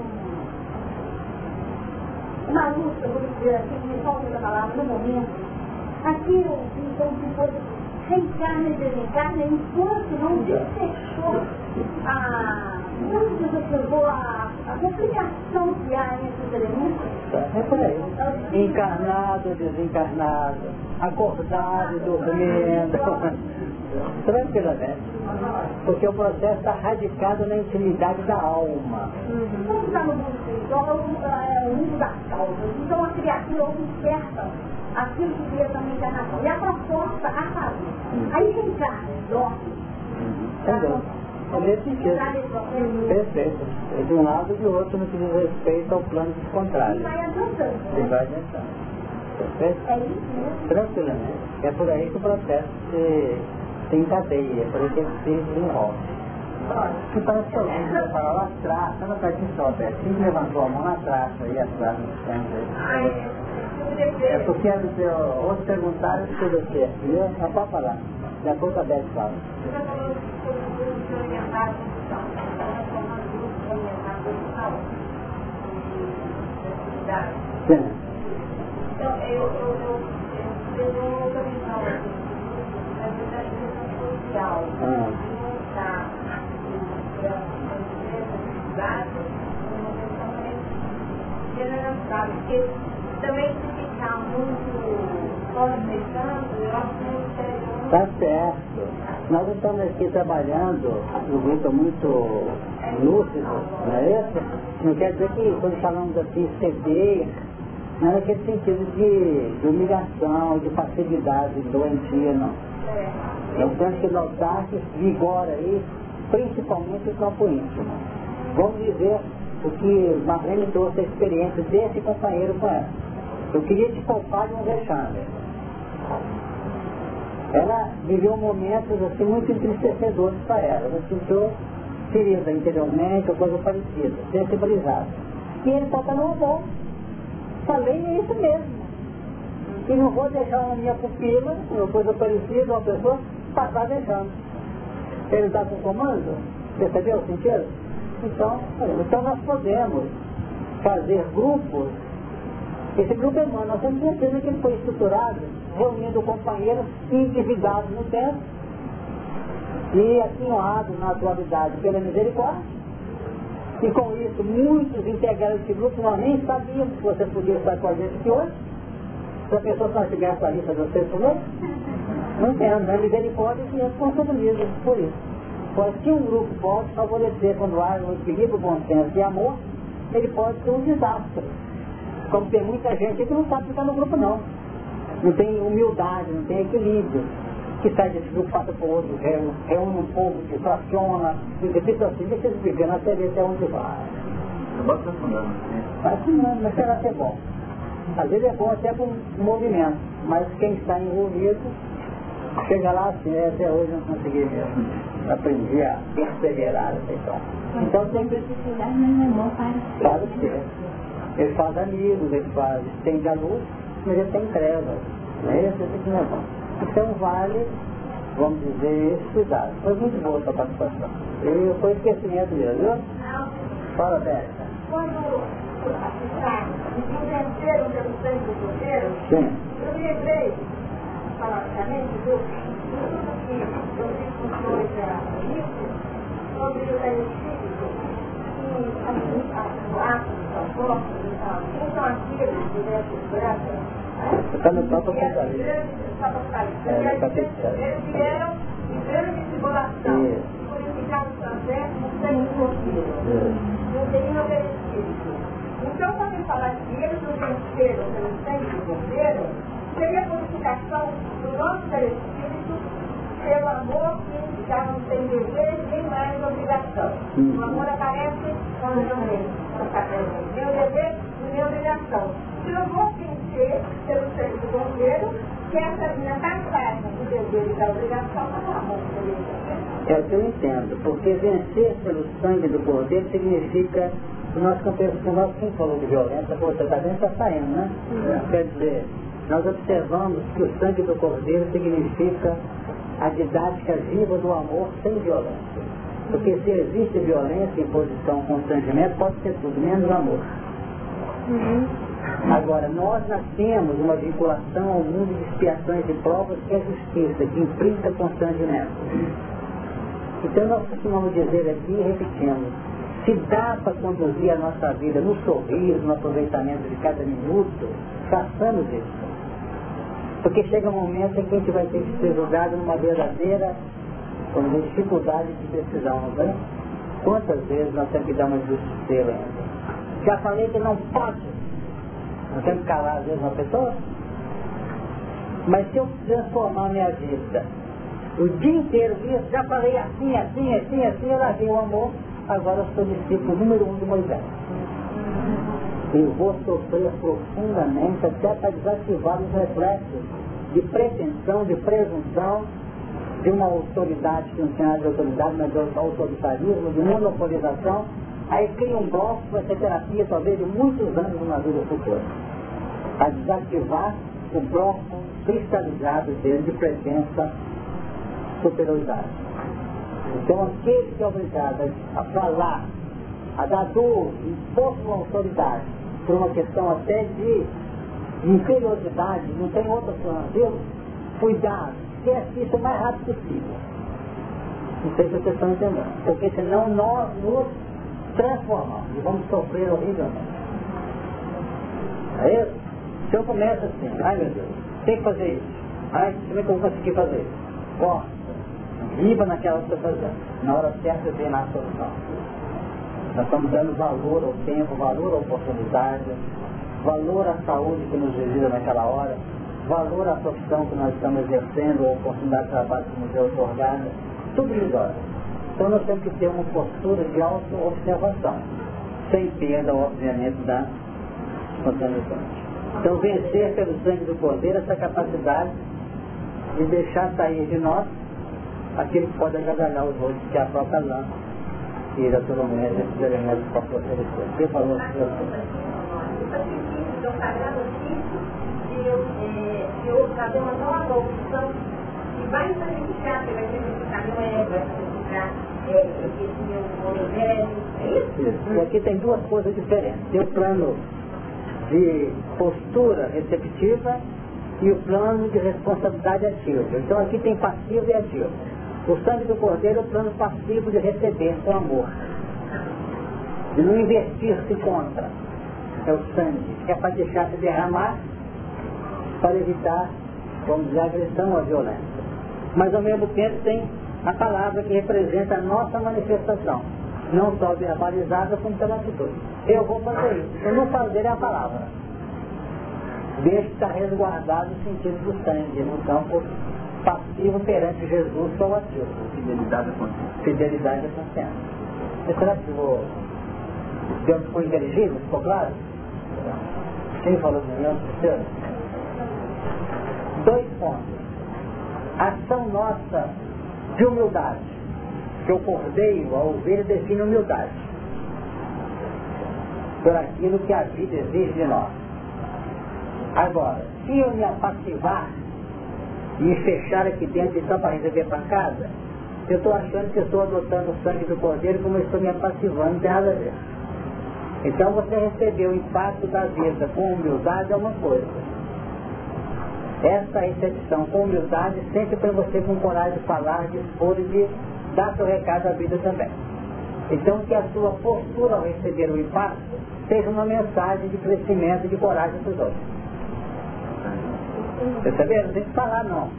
uma luta, vamos dizer assim, que me falta essa palavra no momento, aquilo, então, se fosse reencarna e desencarna, enquanto não desfechou a, não desenvolveu a, a complicação que há entre os elementos. É por aí. Encarnado, desencarnado, acordado, dormindo. Tranquilamente. Porque o processo está radicado na intimidade da alma. Como está no mundo espiritual, é o mundo das causas. Então a criatura observa aquilo que cria também encarnação. E a proposta a fazer. Aí reencarna, dorme. Entendeu? É nesse sentido. Perfeito. De um lado e de outro no que diz respeito ao plano dos contrários. E vai adiantando. E vai adiantando. Perfeito? É isso mesmo. Tranquilamente. É por aí que o processo se se encadeia, por isso ele se desenvolve. Que parece que alguém vai falar lá atrás, sabe a parte de só, quem levantou a mão lá atrás, aí atrás no centro. É porque outros perguntaram o que eu aqui, viu? Não pode falar. Já pouco a 10 fala. Sim. Então, eu, eu, eu, eu, eu dou outra visão aqui social, ah. mostrar generalizado, porque também muito eu acho que Tá certo. Nós estamos aqui trabalhando um grupo muito lúcido, não é isso? Não quer dizer que quando falamos assim, ceder, não é naquele sentido de, de humilhação, de facilidade doentia, não. Nós temos que notar que vigora aí, principalmente o campo íntimo. Vamos dizer o que Marlene trouxe a experiência desse companheiro com ela. Eu queria te poupar de um vexame. Ela viveu momentos assim muito entristecedores para ela. Ela sentiu ferida interiormente ou coisa parecida, sensibilizada. E ele só não vou. Falei, é isso mesmo. E não vou deixar a minha pupila, uma coisa parecida, uma pessoa, passar deixando. Ele está com comando, percebeu o sentido? Então, então nós podemos fazer grupos, esse grupo é humano, nós temos certeza que ele foi estruturado reunindo companheiros individuados no tempo e atinhoados na atualidade pela misericórdia. E com isso, muitos integraram esse grupo, nós nem sabíamos que você podia estar com a gente aqui hoje. Se a pessoa só tivesse a lista vocês conosco, não temos, né? Misericórdia e responsabiliza por isso. Pois se um grupo pode favorecer quando há um equilíbrio, bom senso e amor, ele pode ser um desastre. Como tem muita gente que não sabe ficar no grupo não. Não tem humildade, não tem equilíbrio. Que sai desse grupo, passa para o outro, reúne um povo, se fraciona, e depois assim, deixa eles vivendo até ver até onde vai. Se afundando. Vai afundando, mas será que é bom. Às vezes é bom até para um movimento, mas quem está envolvido chega lá assim, é, até hoje não consegui mesmo. Aprendi a perseverar então. Então tem que. Claro que é. Ele faz amigos, ele faz, estende a luz, mas ele tem trevas. Não é esse? É bom. Então vale, vamos dizer, estudar. Foi muito boa a sua participação. E foi esquecimento mesmo, viu? Fala, Berta. Quando me convenceram pelo sangue do Cordeiro, eu me lembrei, falaticamente, do que eu fiz com o senhor início, sobre o Espírito, que o ato de São Está no próprio Apocalipse. É, Eles vieram em grande tribulação, purificados transversos, sem cordeiro. Não teriam obedecido. Então, quando ele fala que eles nos venceram pelo sangue do cordeiro, seria a purificação do nosso espírito pelo amor que já não tem desejo nem mais obrigação. O amor aparece quando eu não meu desejo e minha obrigação. Se eu vou vencer pelo sangue do cordeiro, que essa minha passagem do desejo e da obrigação não é amor É o que eu entendo, porque vencer pelo sangue do cordeiro significa nós nós, quem falou de violência, você está vendo, está saindo, né? Quer dizer, nós observamos que o sangue do Cordeiro significa a didática viva do amor sem violência. Porque se existe violência, imposição, constrangimento, pode ser tudo, menos amor. Uhum. Agora, nós nascemos uma vinculação ao mundo de expiações e provas que é justiça, que implica constrangimento. Então nós costumamos dizer aqui e repetimos, se dá para conduzir a nossa vida no sorriso, no aproveitamento de cada minuto, façamos isso. Porque chega um momento em que a gente vai ter que ser julgado numa verdadeira como dificuldade de decisão, não é? Quantas vezes nós temos que dar uma justiça? Já falei que não pode. Não temos que calar às vezes uma pessoa? Mas se eu transformar minha vida o dia inteiro já falei assim, assim, assim, assim, eu larguei o amor, agora eu sou discípulo número um de Moisés. E vou sofrer profundamente até para desativar os reflexos de pretensão, de presunção, de uma autoridade que não tinha nada de autoridade, mas de autoritarismo, de monopolização. Aí cria um bloco vai ser terapia talvez de muitos anos numa vida futura. A desativar o bloco cristalizado dele de presença superioridade. Então aquele que é obrigado a falar, a dar dor, impor sua autoridade, por uma questão até de inferioridade, não tem outra alternativa, cuidado, esquece isso o mais rápido possível. Não sei se vocês estão entendendo. Porque senão nós nos transformamos e vamos sofrer horrivelmente. É isso? Se eu começo assim, ai meu Deus, tem que fazer isso. Ai, como é que eu vou conseguir fazer isso? Corta. Viva naquela que está fazendo. Na hora certa vem na solução. Nós estamos dando valor ao tempo, valor à oportunidade, valor à saúde que nos visita naquela hora, valor à profissão que nós estamos exercendo, a oportunidade de trabalho que nos é otorgada, tudo melhora. Então nós temos que ter uma postura de auto-observação, sem perda, obviamente, da espontaneidade. Então vencer pelo sangue do Cordeiro essa capacidade de deixar sair de nós aquele que pode agasalhar os outros, que é a própria lã, e naturalmente esses elementos que possam oferecer. Você falou assim, de eu fazer uma nova opção que vai sacrificar, que vai sacrificar Noé, vai sacrificar esse meu homem velho, isso? E aqui tem duas coisas diferentes. Tem o plano de postura receptiva e o plano de responsabilidade ativa. Então aqui tem passivo e ativo. O sangue do cordeiro é o plano passivo de receber com amor. De não investir-se contra. É o sangue, que é para deixar se derramar para evitar, vamos dizer, a agressão ou a violência. Mas ao mesmo tempo tem a palavra que representa a nossa manifestação. Não só verbalizada, como pela atitude. Eu vou fazer isso. Eu não fazer é a palavra. Deixe estar resguardado o sentido do sangue no campo passivo perante Jesus só o ativo. Fidelidade à consciência. Fidelidade à consciência. Mas será que o Deus ficou inteligível? Ficou claro? Quem falou de mim? Terceiro. Dois pontos. Ação nossa de humildade. Que o cordeiro, a ovelha, define humildade. Por aquilo que a vida exige de nós. Agora, se eu me apassivar me fechar aqui dentro só para receber para casa, eu estou achando que eu estou adotando o sangue do cordeiro como eu estou me apassivando, não tem nada a ver. Então você recebeu o impacto da vida com humildade é uma coisa. Essa recepção com humildade sempre para você com coragem de falar, de expor e de dar seu recado à vida também. Então que a sua postura ao receber o impacto seja uma mensagem de crescimento e de coragem para os outros. Perceberam? Não tem que falar não.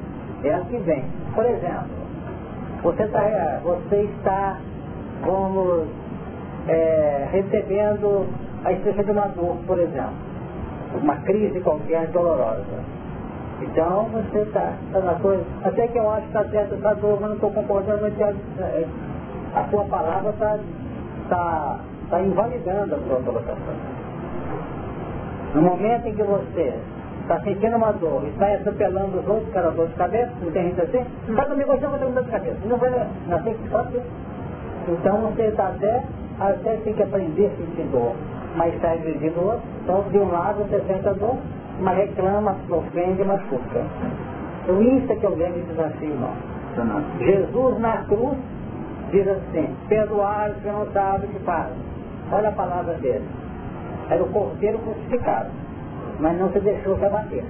É assim que vem. Por exemplo, você, tá, você está, vamos, é, recebendo a experiência de uma dor, por exemplo. Uma crise qualquer dolorosa. Então você está, tá na coisa, até que eu acho que está certo essa dor, mas não estou concordando, mas é, a sua palavra está tá, tá invalidando a sua colocação. No momento em que você está sentindo uma dor e sai atropelando os outros, cara, dor de cabeça, não tem gente assim, vai comigo, você vai ter dor de cabeça. Não vai, assim que pode Então você está até, até tem que aprender a sentir dor, mas está exigindo outro. Então, de um lado você sente a dor, mas reclama, ofende, machuca. Então isso é que eu grande desafio nosso. Jesus na cruz diz assim, perdoar os que não sabem o que fazem. Olha a palavra dele. Era o cordeiro crucificado mas não se deixou se abater.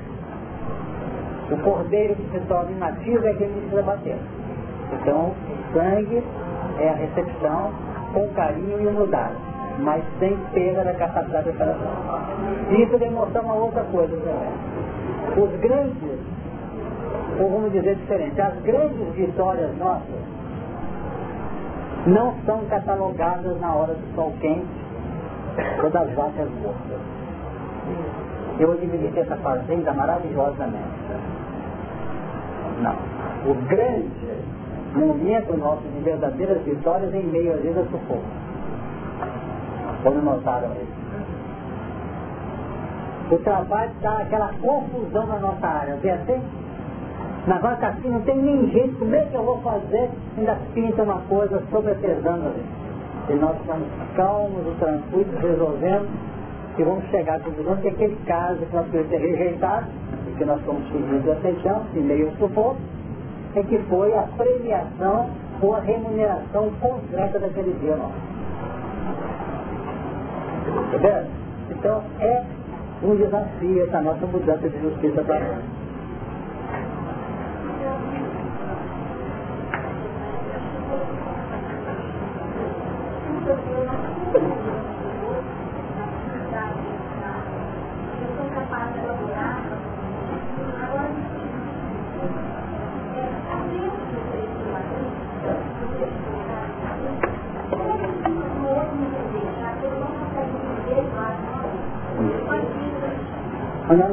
O cordeiro que se torna inativo é aquele que se abater. Então, o sangue é a recepção com carinho e humildade, mas sem perda da capacidade de operação. Isso demonstra uma outra coisa também. Os grandes, ou vamos dizer diferente, as grandes vitórias nossas não são catalogadas na hora do sol quente ou das vacas mortas eu administrei essa fazenda maravilhosamente. Não. O grande momento nosso de verdadeiras vitórias em meio às vezes ao sufoco. Quando notaram isso. O trabalho dá aquela confusão na nossa área, vê assim? Na nossa assim não tem nem jeito, como é que eu vou fazer? Ainda pinta uma coisa sobre ali. E nós estamos calmos e tranquilos, resolvendo que vamos chegar à conclusão que aquele caso que nós podemos ter rejeitado, e que nós fomos pedindo e aceitamos, em meio sufoco, é que foi a premiação ou a remuneração concreta daquele dia nosso. Entendeu? Então é um desafio essa nossa mudança de justiça para nós.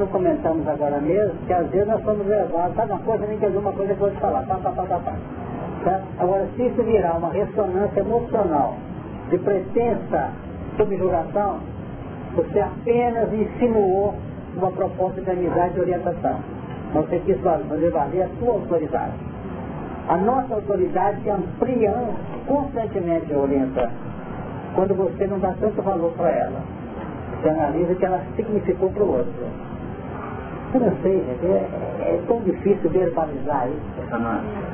Não comentamos agora mesmo, que às vezes nós somos levados, sabe uma coisa, nem que alguma coisa que eu vou te falar. Tá? Agora, se isso virar uma ressonância emocional de pretensa subjugação, você apenas insinuou uma proposta de amizade e orientação. Você quis fazer valer a sua autoridade. A nossa autoridade amplia constantemente a orientação, quando você não dá tanto valor para ela você analisa o que ela significou para o outro. Eu não sei, gente, é, é tão difícil verbalizar isso.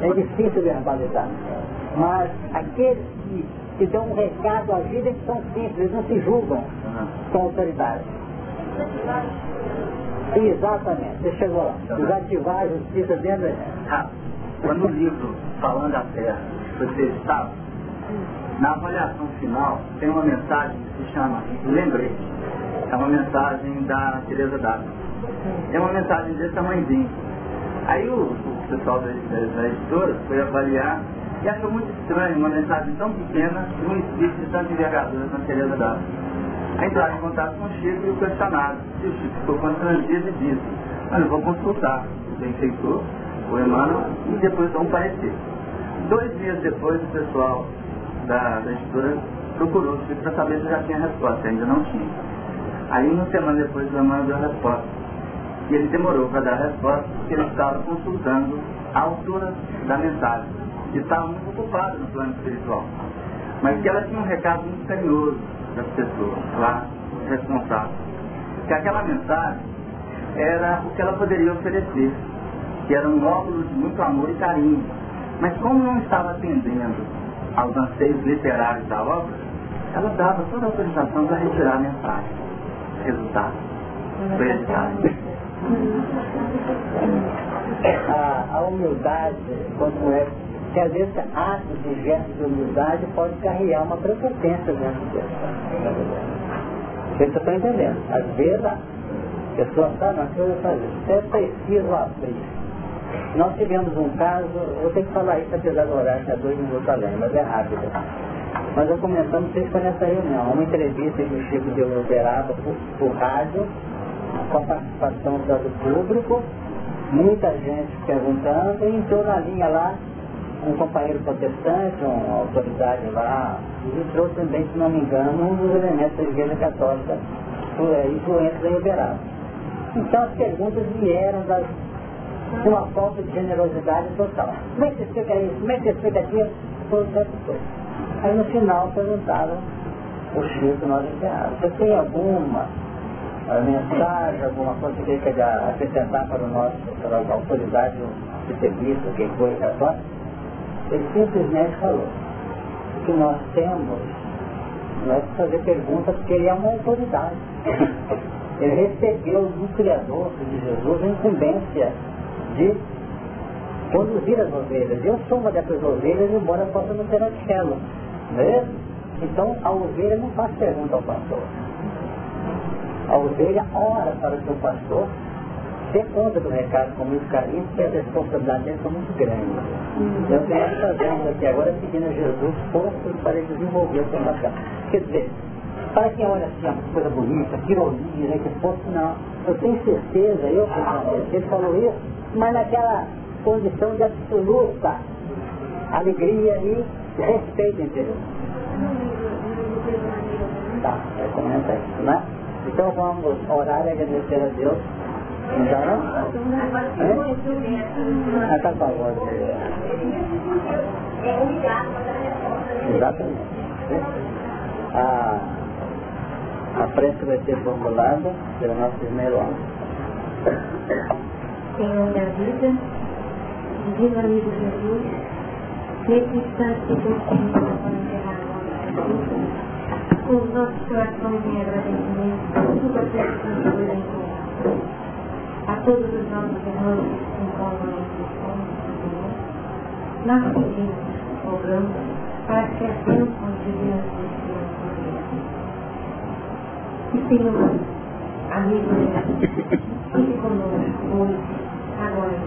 É difícil verbalizar. Mas aqueles que, que dão um recado à vida é que são simples, eles não se julgam com autoridade. Exatamente, você chegou lá. Desativar a justiça dentro da Quando no livro Falando a Terra, você estava, na avaliação final tem uma mensagem que se chama Lembrete é uma mensagem da Teresa D'Ávila. É uma mensagem desse tamanhozinho. Aí o, o pessoal da, da, da, editora foi avaliar e achou muito estranho uma mensagem tão pequena e um espírito de tanta envergadura na D'Ávila. Aí entraram em contato com o Chico e o questionaram. E o Chico ficou constrangido e disse, olha, vou consultar o benfeitor, o Emmanuel, e depois vão parecer. Dois dias depois o pessoal da, da editora procurou o Chico para saber se já tinha resposta, ainda não tinha. Aí uma semana depois o Emmanuel deu a resposta. E ele demorou para dar a resposta porque ele estava consultando a altura da mensagem. E estava muito ocupado no plano espiritual. Mas que ela tinha um recado muito carinhoso das pessoas lá, responsáveis. Que aquela mensagem era o que ela poderia oferecer, que era um óculos de muito amor e carinho. Mas como não estava atendendo aos anseios literários da obra, ela dava toda a autorização para retirar a mensagem. Resultado. Foi editado. A, a humildade, quando é que às vezes atos e gestos de humildade pode carregar uma prepotência dentro. Você está entendendo? Às vezes a pessoa está na coisa fazer. Você é preciso abrir. Nós tivemos um caso, eu tenho que falar isso apesar do horário, que é dois minutos além, mas é rápido. Nós já começamos, vocês conhecem essa reunião, uma entrevista que o Chico deu no Uberaba por, por rádio, com a participação do público, muita gente perguntando, e entrou na linha lá um companheiro protestante, uma autoridade lá, e trouxe também, se não me engano, um dos elementos da Igreja Católica é, influentes em Uberaba. Então as perguntas vieram das, com uma falta de generosidade total. Como é que você explica isso? Como é que você explica aquilo? Todas essas coisas. Aí no final perguntaram o Chico nós encerramos. Você tem alguma mensagem, alguma coisa que você quer acrescentar para nosso, para a autoridade do serviço, quem foi católico? Ele simplesmente falou que nós temos, não é fazer perguntas porque ele é uma autoridade. ele recebeu do Criador, de Jesus, a incumbência de conduzir as ovelhas. Eu sou uma dessas ovelhas, embora possa não ter aquela. Né? Então a ovelha não faz pergunta ao pastor. A ovelha ora para o seu pastor dê conta do recado com muito carinho, porque as responsabilidades dele são muito grandes. Hum. Então, o que nós fazemos aqui agora é seguindo a Jesus forças para ele desenvolver o seu papel. Quer dizer, para quem olha assim, uma coisa bonita, que ironia, né, que fosse, não. Eu tenho certeza, eu, ele falou isso, mas naquela condição de absoluta alegria e respeito interior. Tá, comenta isso, né? Então vamos orar e agradecer a Deus. Não? É? Ah, tá com a voz. Exatamente. A, a prece vai ser formulada pelo nosso irmão. Senhor da vida, divino amigo Jesus, nesse instante que eu tenho para encerrar a nossa com os nossos corações em agradecimento por tudo aquilo que nos foi a todos os nossos irmãos que se encontram nesse Senhor, nós pedimos, rogamos, para que as bênçãos divinas desciam sobre eles. E Senhor, amigos, fique conosco hoje, agora,